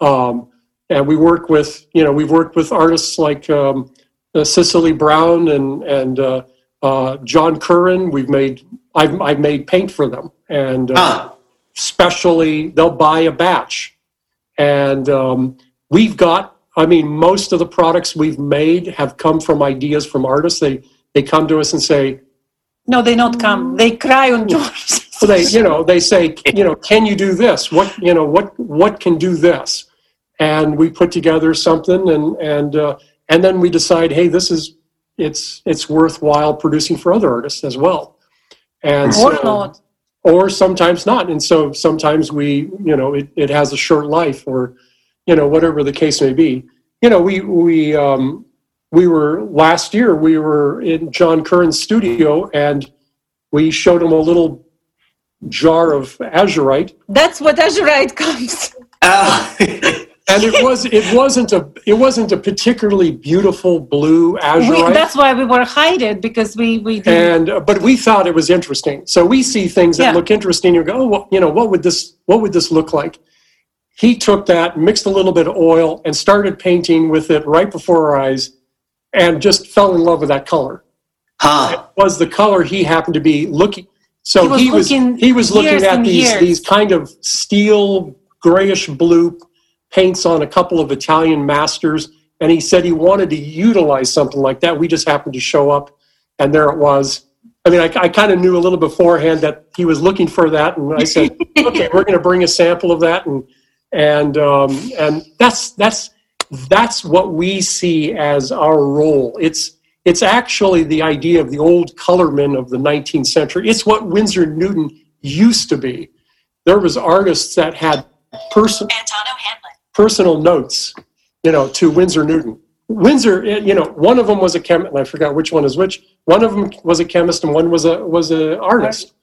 Um, and we work with, you know, we've worked with artists like um, uh, Cecily Brown and, and uh, uh, John Currin, we've made I've, I've made paint for them, and uh, ah. especially they'll buy a batch, and um, we've got. I mean, most of the products we've made have come from ideas from artists. They they come to us and say, "No, they don't come. They cry on doors." so *laughs* they, you know, they say, *laughs* you know, can you do this? What, you know, what what can do this? And we put together something, and and uh, and then we decide, hey, this is it's it's worthwhile producing for other artists as well. And or so, not. Or sometimes not. And so sometimes we, you know, it, it has a short life or, you know, whatever the case may be. You know, we we um, we were last year we were in John Currin's studio and we showed him a little jar of azurite. That's what azurite comes. Uh, *laughs* *laughs* and it was it wasn't a it wasn't a particularly beautiful blue azurite. We, that's why we were hiding it because we we didn't. and uh, but we thought it was interesting. So we see things that yeah. look interesting. You go, oh, well, you know, what would this what would this look like? He took that, mixed a little bit of oil, and started painting with it right before our eyes, and just fell in love with that color. Huh. It was the color he happened to be looking. So he was he was, he was looking at these years. these kind of steel grayish blue paints on a couple of Italian masters, and he said he wanted to utilize something like that. We just happened to show up, and there it was. I mean, I, I kind of knew a little beforehand that he was looking for that, and I said, *laughs* "Okay, we're going to bring a sample of that," and and um, and that's that's that's what we see as our role. It's it's actually the idea of the old colorman of the 19th century. It's what Winsor Newton used to be. There was artists that had person personal notes, you know, to Winsor Newton. Winsor, you know, one of them was a chemist, I forgot which one is which. One of them was a chemist, and one was a was an artist.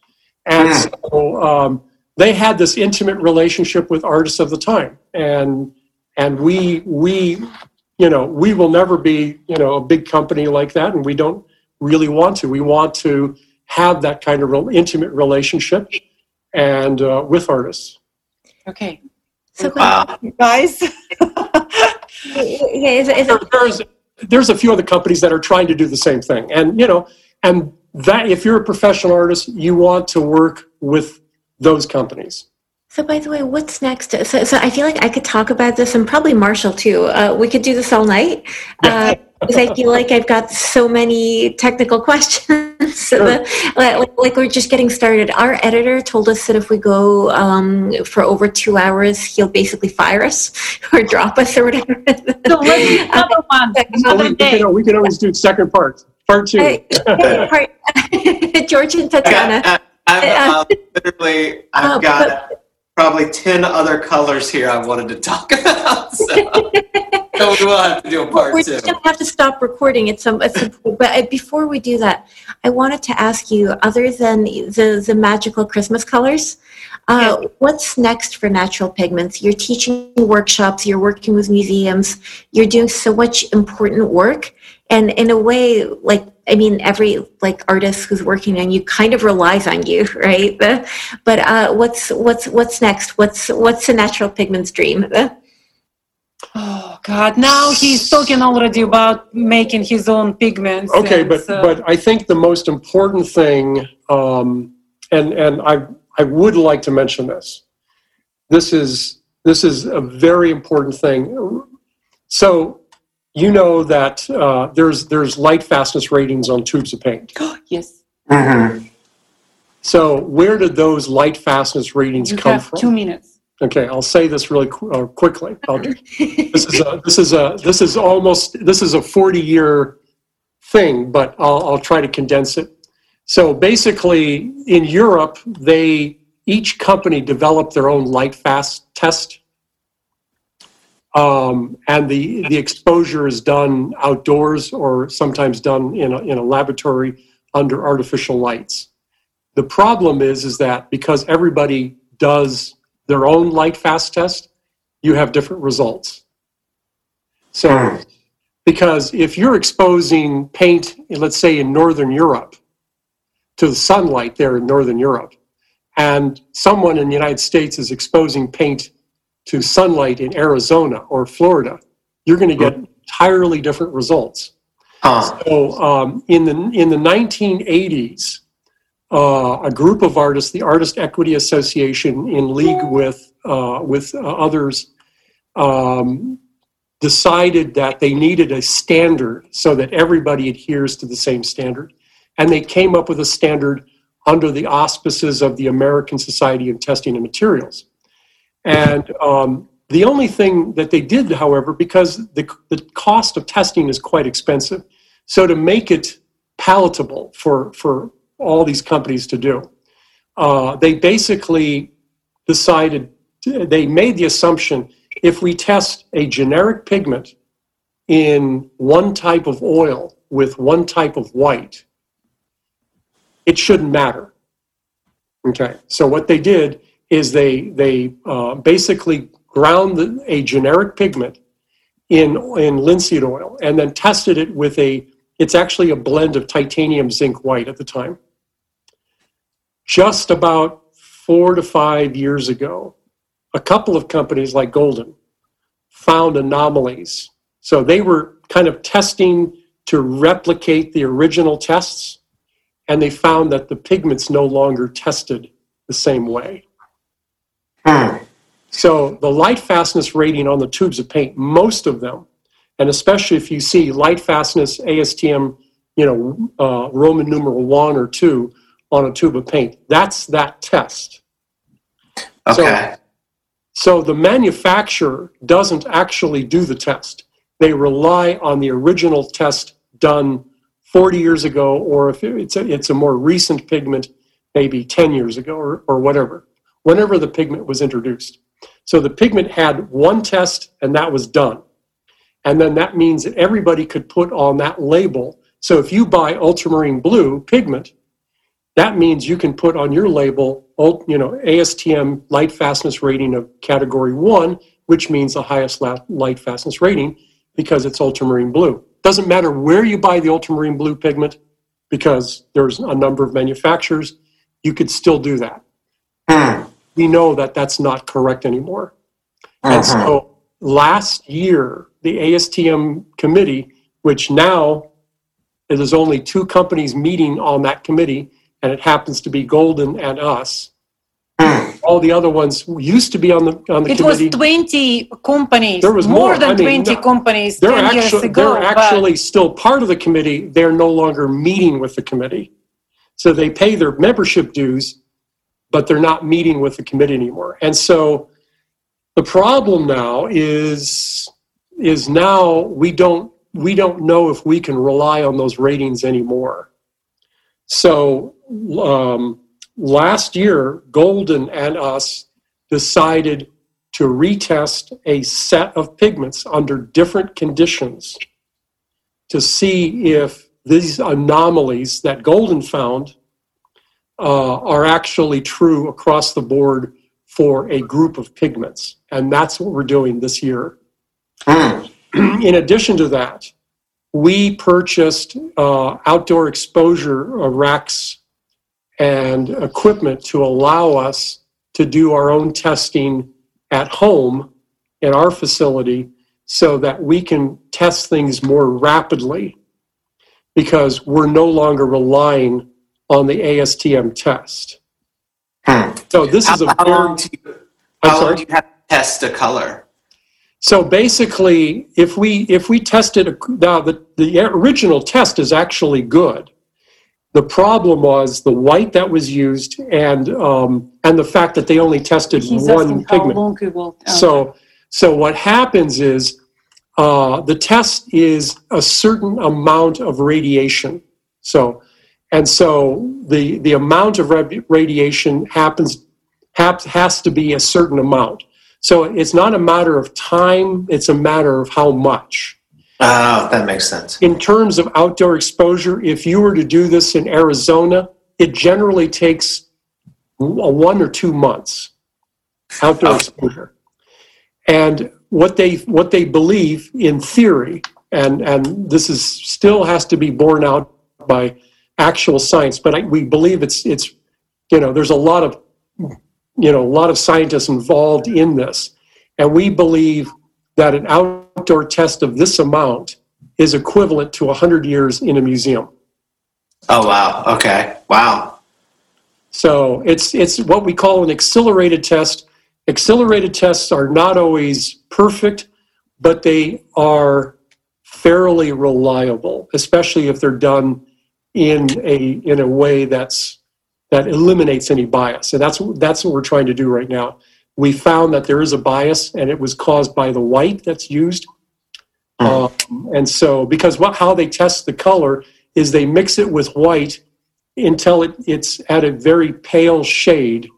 And so um, they had this intimate relationship with artists of the time, and and we we you know we will never be you know a big company like that, and we don't really want to. We want to have that kind of real intimate relationship and uh, with artists. Okay, so wow. guys. *laughs* yeah, is, is there, there's there's a few other companies that are trying to do the same thing, and you know, and that if you're a professional artist, you want to work with those companies. So, by the way, what's next? So, so I feel like I could talk about this, and probably Marshall too. Uh, we could do this all night. Uh, because I feel like I've got so many technical *laughs* questions. Sure. like, like, we're just getting started. Our editor told us that if we go um, for over two hours, he'll basically fire us *laughs* or drop us or whatever. So let's *laughs* do another one. Another we, day. We can, we can always do second part. Part two. Uh, part, George and Tatiana. I, I've, uh, literally, I've uh, got. But, probably 10 other colors here I wanted to talk about. So, so we will have to do a part We're two. We're going to have to stop recording at some, at some point. But uh, before we do that, I wanted to ask you, other than the, the magical Christmas colors, uh, yeah. what's next for natural pigments? You're teaching workshops, you're working with museums, you're doing so much important work. And in a way, like I mean, every like artist who's working on you kind of relies on you, *laughs* right? But uh, what's what's what's next? What's what's the natural pigment's dream? *laughs* Oh God! Now he's talking already about making his own pigments. Okay, but so. but I think the most important thing, um, and and I I would like to mention this. This is this is a very important thing. So you know that uh, there's there's light fastness ratings on tubes of paint. *gasps* yes. Mm-hmm. So where did those light fastness ratings you come have from? Two minutes. Okay, I'll say this really qu- uh, quickly. this is a, this is a this is almost this is a 40 year thing, but I'll, I'll try to condense it. So basically, in Europe, they each company developed their own light fast test um, and the, the exposure is done outdoors or sometimes done in a, in a laboratory under artificial lights. The problem is, is that because everybody does their own light fast test, you have different results. So, because if you're exposing paint, let's say in Northern Europe, to the sunlight there in Northern Europe, and someone in the United States is exposing paint to sunlight in Arizona or Florida, you're going to get entirely different results. Huh. So um, in the in the 1980s, uh, a group of artists, the Artist Equity Association, in league with uh, with uh, others, um, decided that they needed a standard so that everybody adheres to the same standard, and they came up with a standard under the auspices of the American Society of Testing and Materials. And um, the only thing that they did, however, because the, the cost of testing is quite expensive, so to make it palatable for, for all these companies to do, uh, they basically decided, they made the assumption if we test a generic pigment in one type of oil with one type of white, it shouldn't matter. Okay, so what they did is they they uh, basically ground a generic pigment in in linseed oil and then tested it with a it's actually a blend of titanium zinc white at the time. Just about four to five years ago, a couple of companies like Golden found anomalies. So they were kind of testing to replicate the original tests, and they found that the pigments no longer tested the same way. Hmm. So the light fastness rating on the tubes of paint, most of them, and especially if you see light fastness ASTM, you know, uh, Roman numeral one or two on a tube of paint, that's that test. Okay. So, so the manufacturer doesn't actually do the test. They rely on the original test done 40 years ago, or if it's a, it's a more recent pigment, maybe 10 years ago or, or whatever, whenever the pigment was introduced. So the pigment had one test and that was done. And then that means that everybody could put on that label. So if you buy ultramarine blue pigment, that means you can put on your label, you know, ASTM light fastness rating of category one, which means the highest light fastness rating because it's ultramarine blue. Doesn't matter where you buy the ultramarine blue pigment because there's a number of manufacturers, you could still do that. Hmm. We know that that's not correct anymore. Uh-huh. And so last year, the ASTM committee, which now there's only two companies meeting on that committee, and it happens to be Golden and us. All the other ones used to be on the on the it committee. was 20 companies. There was more, more. than I mean, 20 no, companies they're 10 years actually, ago. They're actually still part of the committee. They're no longer meeting with the committee. So they pay their membership dues, but they're not meeting with the committee anymore. And so the problem now is is now we don't we don't know if we can rely on those ratings anymore. So um, last year, Golden and us decided to retest a set of pigments under different conditions to see if these anomalies that Golden found uh, are actually true across the board for a group of pigments. And that's what we're doing this year. Mm. In addition to that, we purchased uh, outdoor exposure uh, racks and equipment to allow us to do our own testing at home in our facility so that we can test things more rapidly because we're no longer relying on the ASTM test. Hmm. So this how, is a how very, long do you, how long do you have to test a color? So basically, if we if we tested now the, the original test is actually good. The problem was the white that was used and um, and the fact that they only tested He's one pigment. Will, So so what happens is uh, the test is a certain amount of radiation. So and so the the amount of radiation happens has to be a certain amount. So it's not a matter of time, it's a matter of how much. Oh, that makes sense. In terms of outdoor exposure, if you were to do this in Arizona, it generally takes one or two months outdoor oh. exposure. And what they what they believe in theory, and and this is still has to be borne out by actual science, but I, we believe it's it's you know there's a lot of you know, a lot of scientists involved in this. And we believe that an outdoor test of this amount is equivalent to 100 years in a museum. Oh, wow. Okay. Wow. So it's, it's what we call an accelerated test. Accelerated tests are not always perfect, but they are fairly reliable, especially if they're done in a, in a way that's that eliminates any bias. And that's, that's what we're trying to do right now. We found that there is a bias and it was caused by the white that's used. Mm. Um, and so, because what, how they test the color is they mix it with white until it, it's at a very pale shade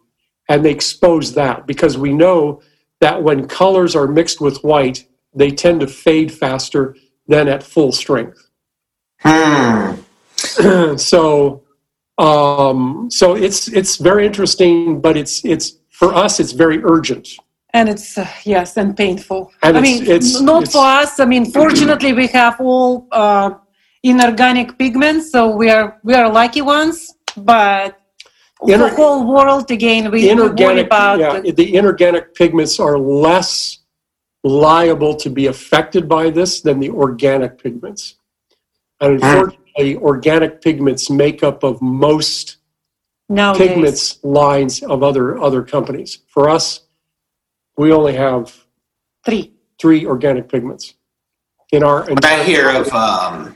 and they expose that because we know that when colors are mixed with white, they tend to fade faster than at full strength. Hmm. *clears throat* so, um, so it's it's very interesting, but it's it's for us it's very urgent. And it's uh, yes, and painful. And I it's- mean, it's- not it's- for us. I mean, fortunately, we have all uh, inorganic pigments, so we are we are lucky ones. But Inor- the whole world again, we, we worry inorganic, about. yeah, the- the inorganic pigments are less liable to be affected by this than the organic pigments. And unfortunately, organic pigments make up of most nowadays. pigments lines of other other companies. For us, we only have Three. three organic pigments in our. When I hear of um,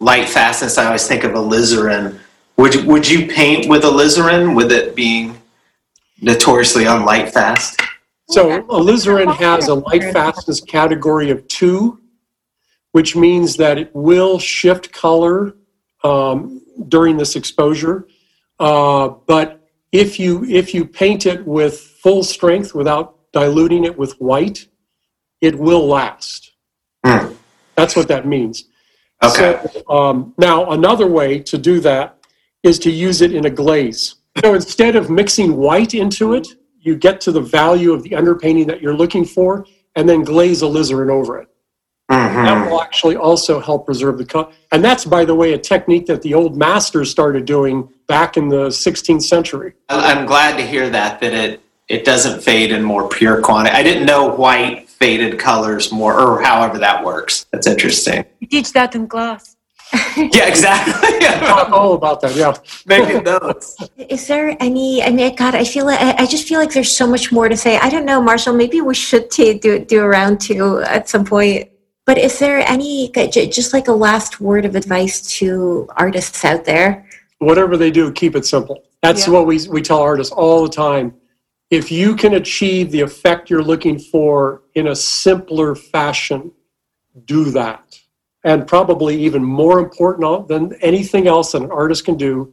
light fastness, I always think of alizarin. Would would you paint with alizarin with it being notoriously on light fast? So alizarin has a light fastness category of two, which means that it will shift color um, during this exposure. Uh, but if you if you paint it with full strength without diluting it with white, it will last. Hmm. That's what that means. Okay. So, um, now, another way to do that is to use it in a glaze. So instead of mixing white into it, you get to the value of the underpainting that you're looking for and then glaze alizarin over it. Mhm. That will actually also help preserve the color. And that's, by the way, a technique that the old masters started doing back in the 16th century. I- I'm glad to hear that that it it doesn't fade in more pure quantity. I didn't know white faded colors more, or however that works. That's interesting. We teach that in class. *laughs* Yeah, exactly. *laughs* Oh, about that, yeah. Making notes. Is there any? I mean, God, I feel like I I just feel like there's so much more to say. I don't know, Marshall. Maybe we should t- do do a round two at some point. But is there any just like a last word of advice to artists out there? Whatever they do, keep it simple. That's Yeah. what we, we tell artists all the time. If you can achieve the effect you're looking for in a simpler fashion, do that. And probably even more important than anything else that an artist can do,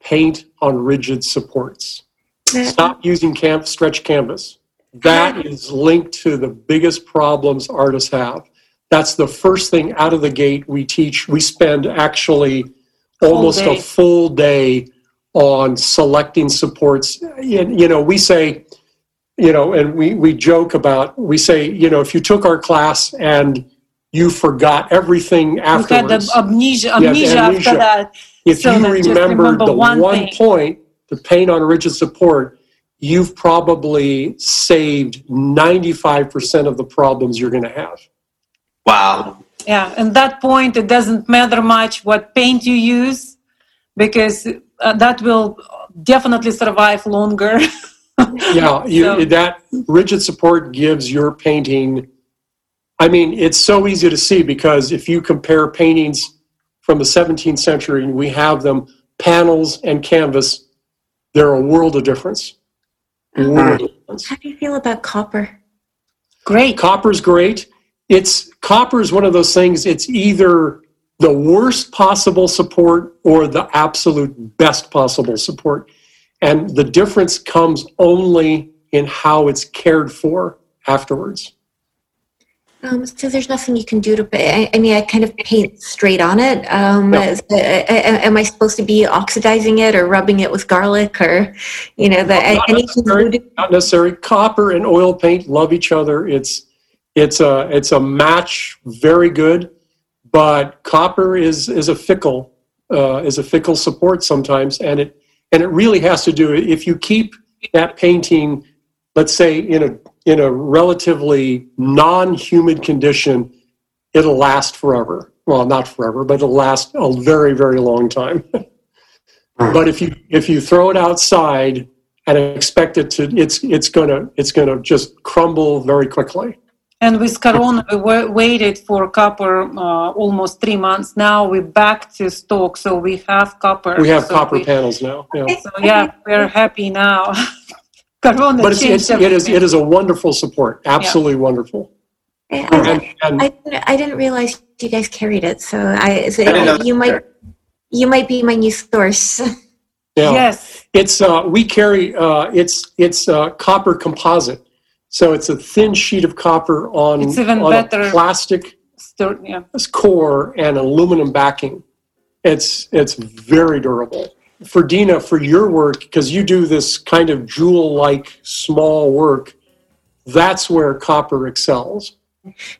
paint on rigid supports. Stop using camp stretch canvas. That is linked to the biggest problems artists have. That's the first thing out of the gate we teach. We spend actually almost a full day on selecting supports. And, you know, we say, you know, and we, we joke about, we say, you know, if you took our class and you forgot everything We had the afterwards, amnesia, Yeah, amnesia, amnesia. after that. if so you that remembered remember the one one, point to paint on rigid support, you've probably saved 95% of the problems you're going to have. Wow. Yeah, and that point, it doesn't matter much what paint you use because uh, that will definitely survive longer. *laughs* Yeah, *laughs* you, So- that rigid support gives your painting. I mean, it's so easy to see because if you compare paintings from the 17th century and we have them panels and canvas, they're a world of difference. A world of difference. How do you feel about copper? Great. Copper's great. It's copper is one of those things. It's either the worst possible support or the absolute best possible support, and the difference comes only in how it's cared for afterwards. Um, so there's nothing you can do to. I, I mean, I kind of paint straight on it. Um, No. is- uh, am I supposed to be oxidizing it or rubbing it with garlic or, you know, the Not anything necessary. Not necessary. Copper and oil paint love each other. It's it's a it's a match, very good. But copper is is a fickle uh, is a fickle support sometimes, and it and it really has to do if you keep that painting, let's say in a in a relatively non-humid condition, it'll last forever. Well, not forever, but it'll last a very very long time. *laughs* but if you if you throw it outside and expect it to it's it's gonna it's gonna just crumble very quickly. And with Corona, we wa- waited for copper uh, almost three months. Now we're back to stock, so we have copper. We have So copper we- panels now. Yeah. So yeah, we're happy now. *laughs* Corona But it's, changed it's, it is, it is a wonderful support, absolutely wonderful. I, And, and I, didn't- I didn't realize you guys carried it, so I, so I didn't you might you might be my new source. yeah, Yes. it's uh, we carry uh, it's it's uh, copper composite, so it's a thin sheet of copper on It's even on a better. plastic Stur- yeah. Core and aluminum backing. It's it's very durable. For Dina, for your work, because you do this kind of jewel-like small work, that's where copper excels.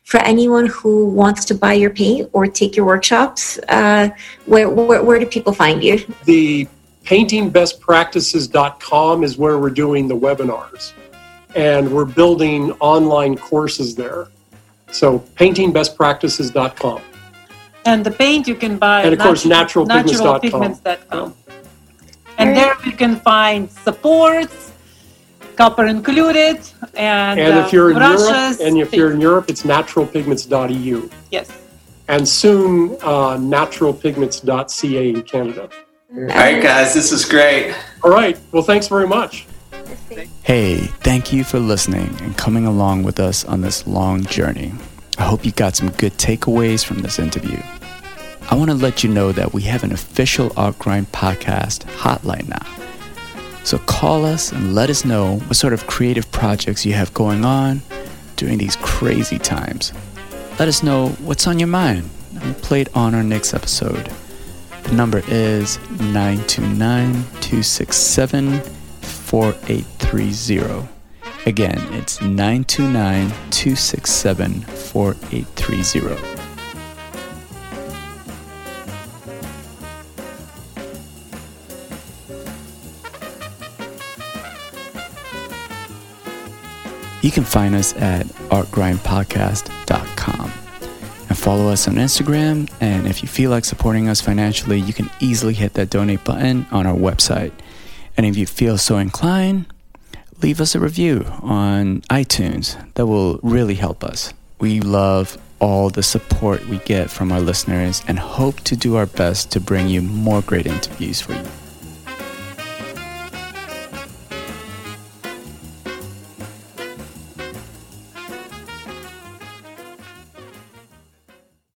For anyone who wants to buy your paint or take your workshops, uh, where, where, where do people find you? The paintingbestpractices.com is where we're doing the webinars, and we're building online courses there. So paintingbestpractices.com. And the paint you can buy and of course naturalpigments.com. naturalpigments.com. And there you can find supports, copper included, and, and if you're in brushes, Europe, and if you're in Europe, it's naturalpigments.eu. Yes. And soon, uh, naturalpigments.ca in Canada. All right, guys, this is great. All right. Well, thanks very much. Hey, thank you for listening and coming along with us on this long journey. I hope you got some good takeaways from this interview. I want to let you know that we have an official Art Grind podcast hotline now. So call us and let us know what sort of creative projects you have going on during these crazy times. Let us know what's on your mind and we'll play it on our next episode. The number is 929 267 4830. Again, it's 929 267 4830. You can find us at artgrindpodcast.com and follow us on Instagram. And if you feel like supporting us financially, you can easily hit that donate button on our website. And if you feel so inclined, leave us a review on iTunes. That will really help us. We love all the support we get from our listeners and hope to do our best to bring you more great interviews for you.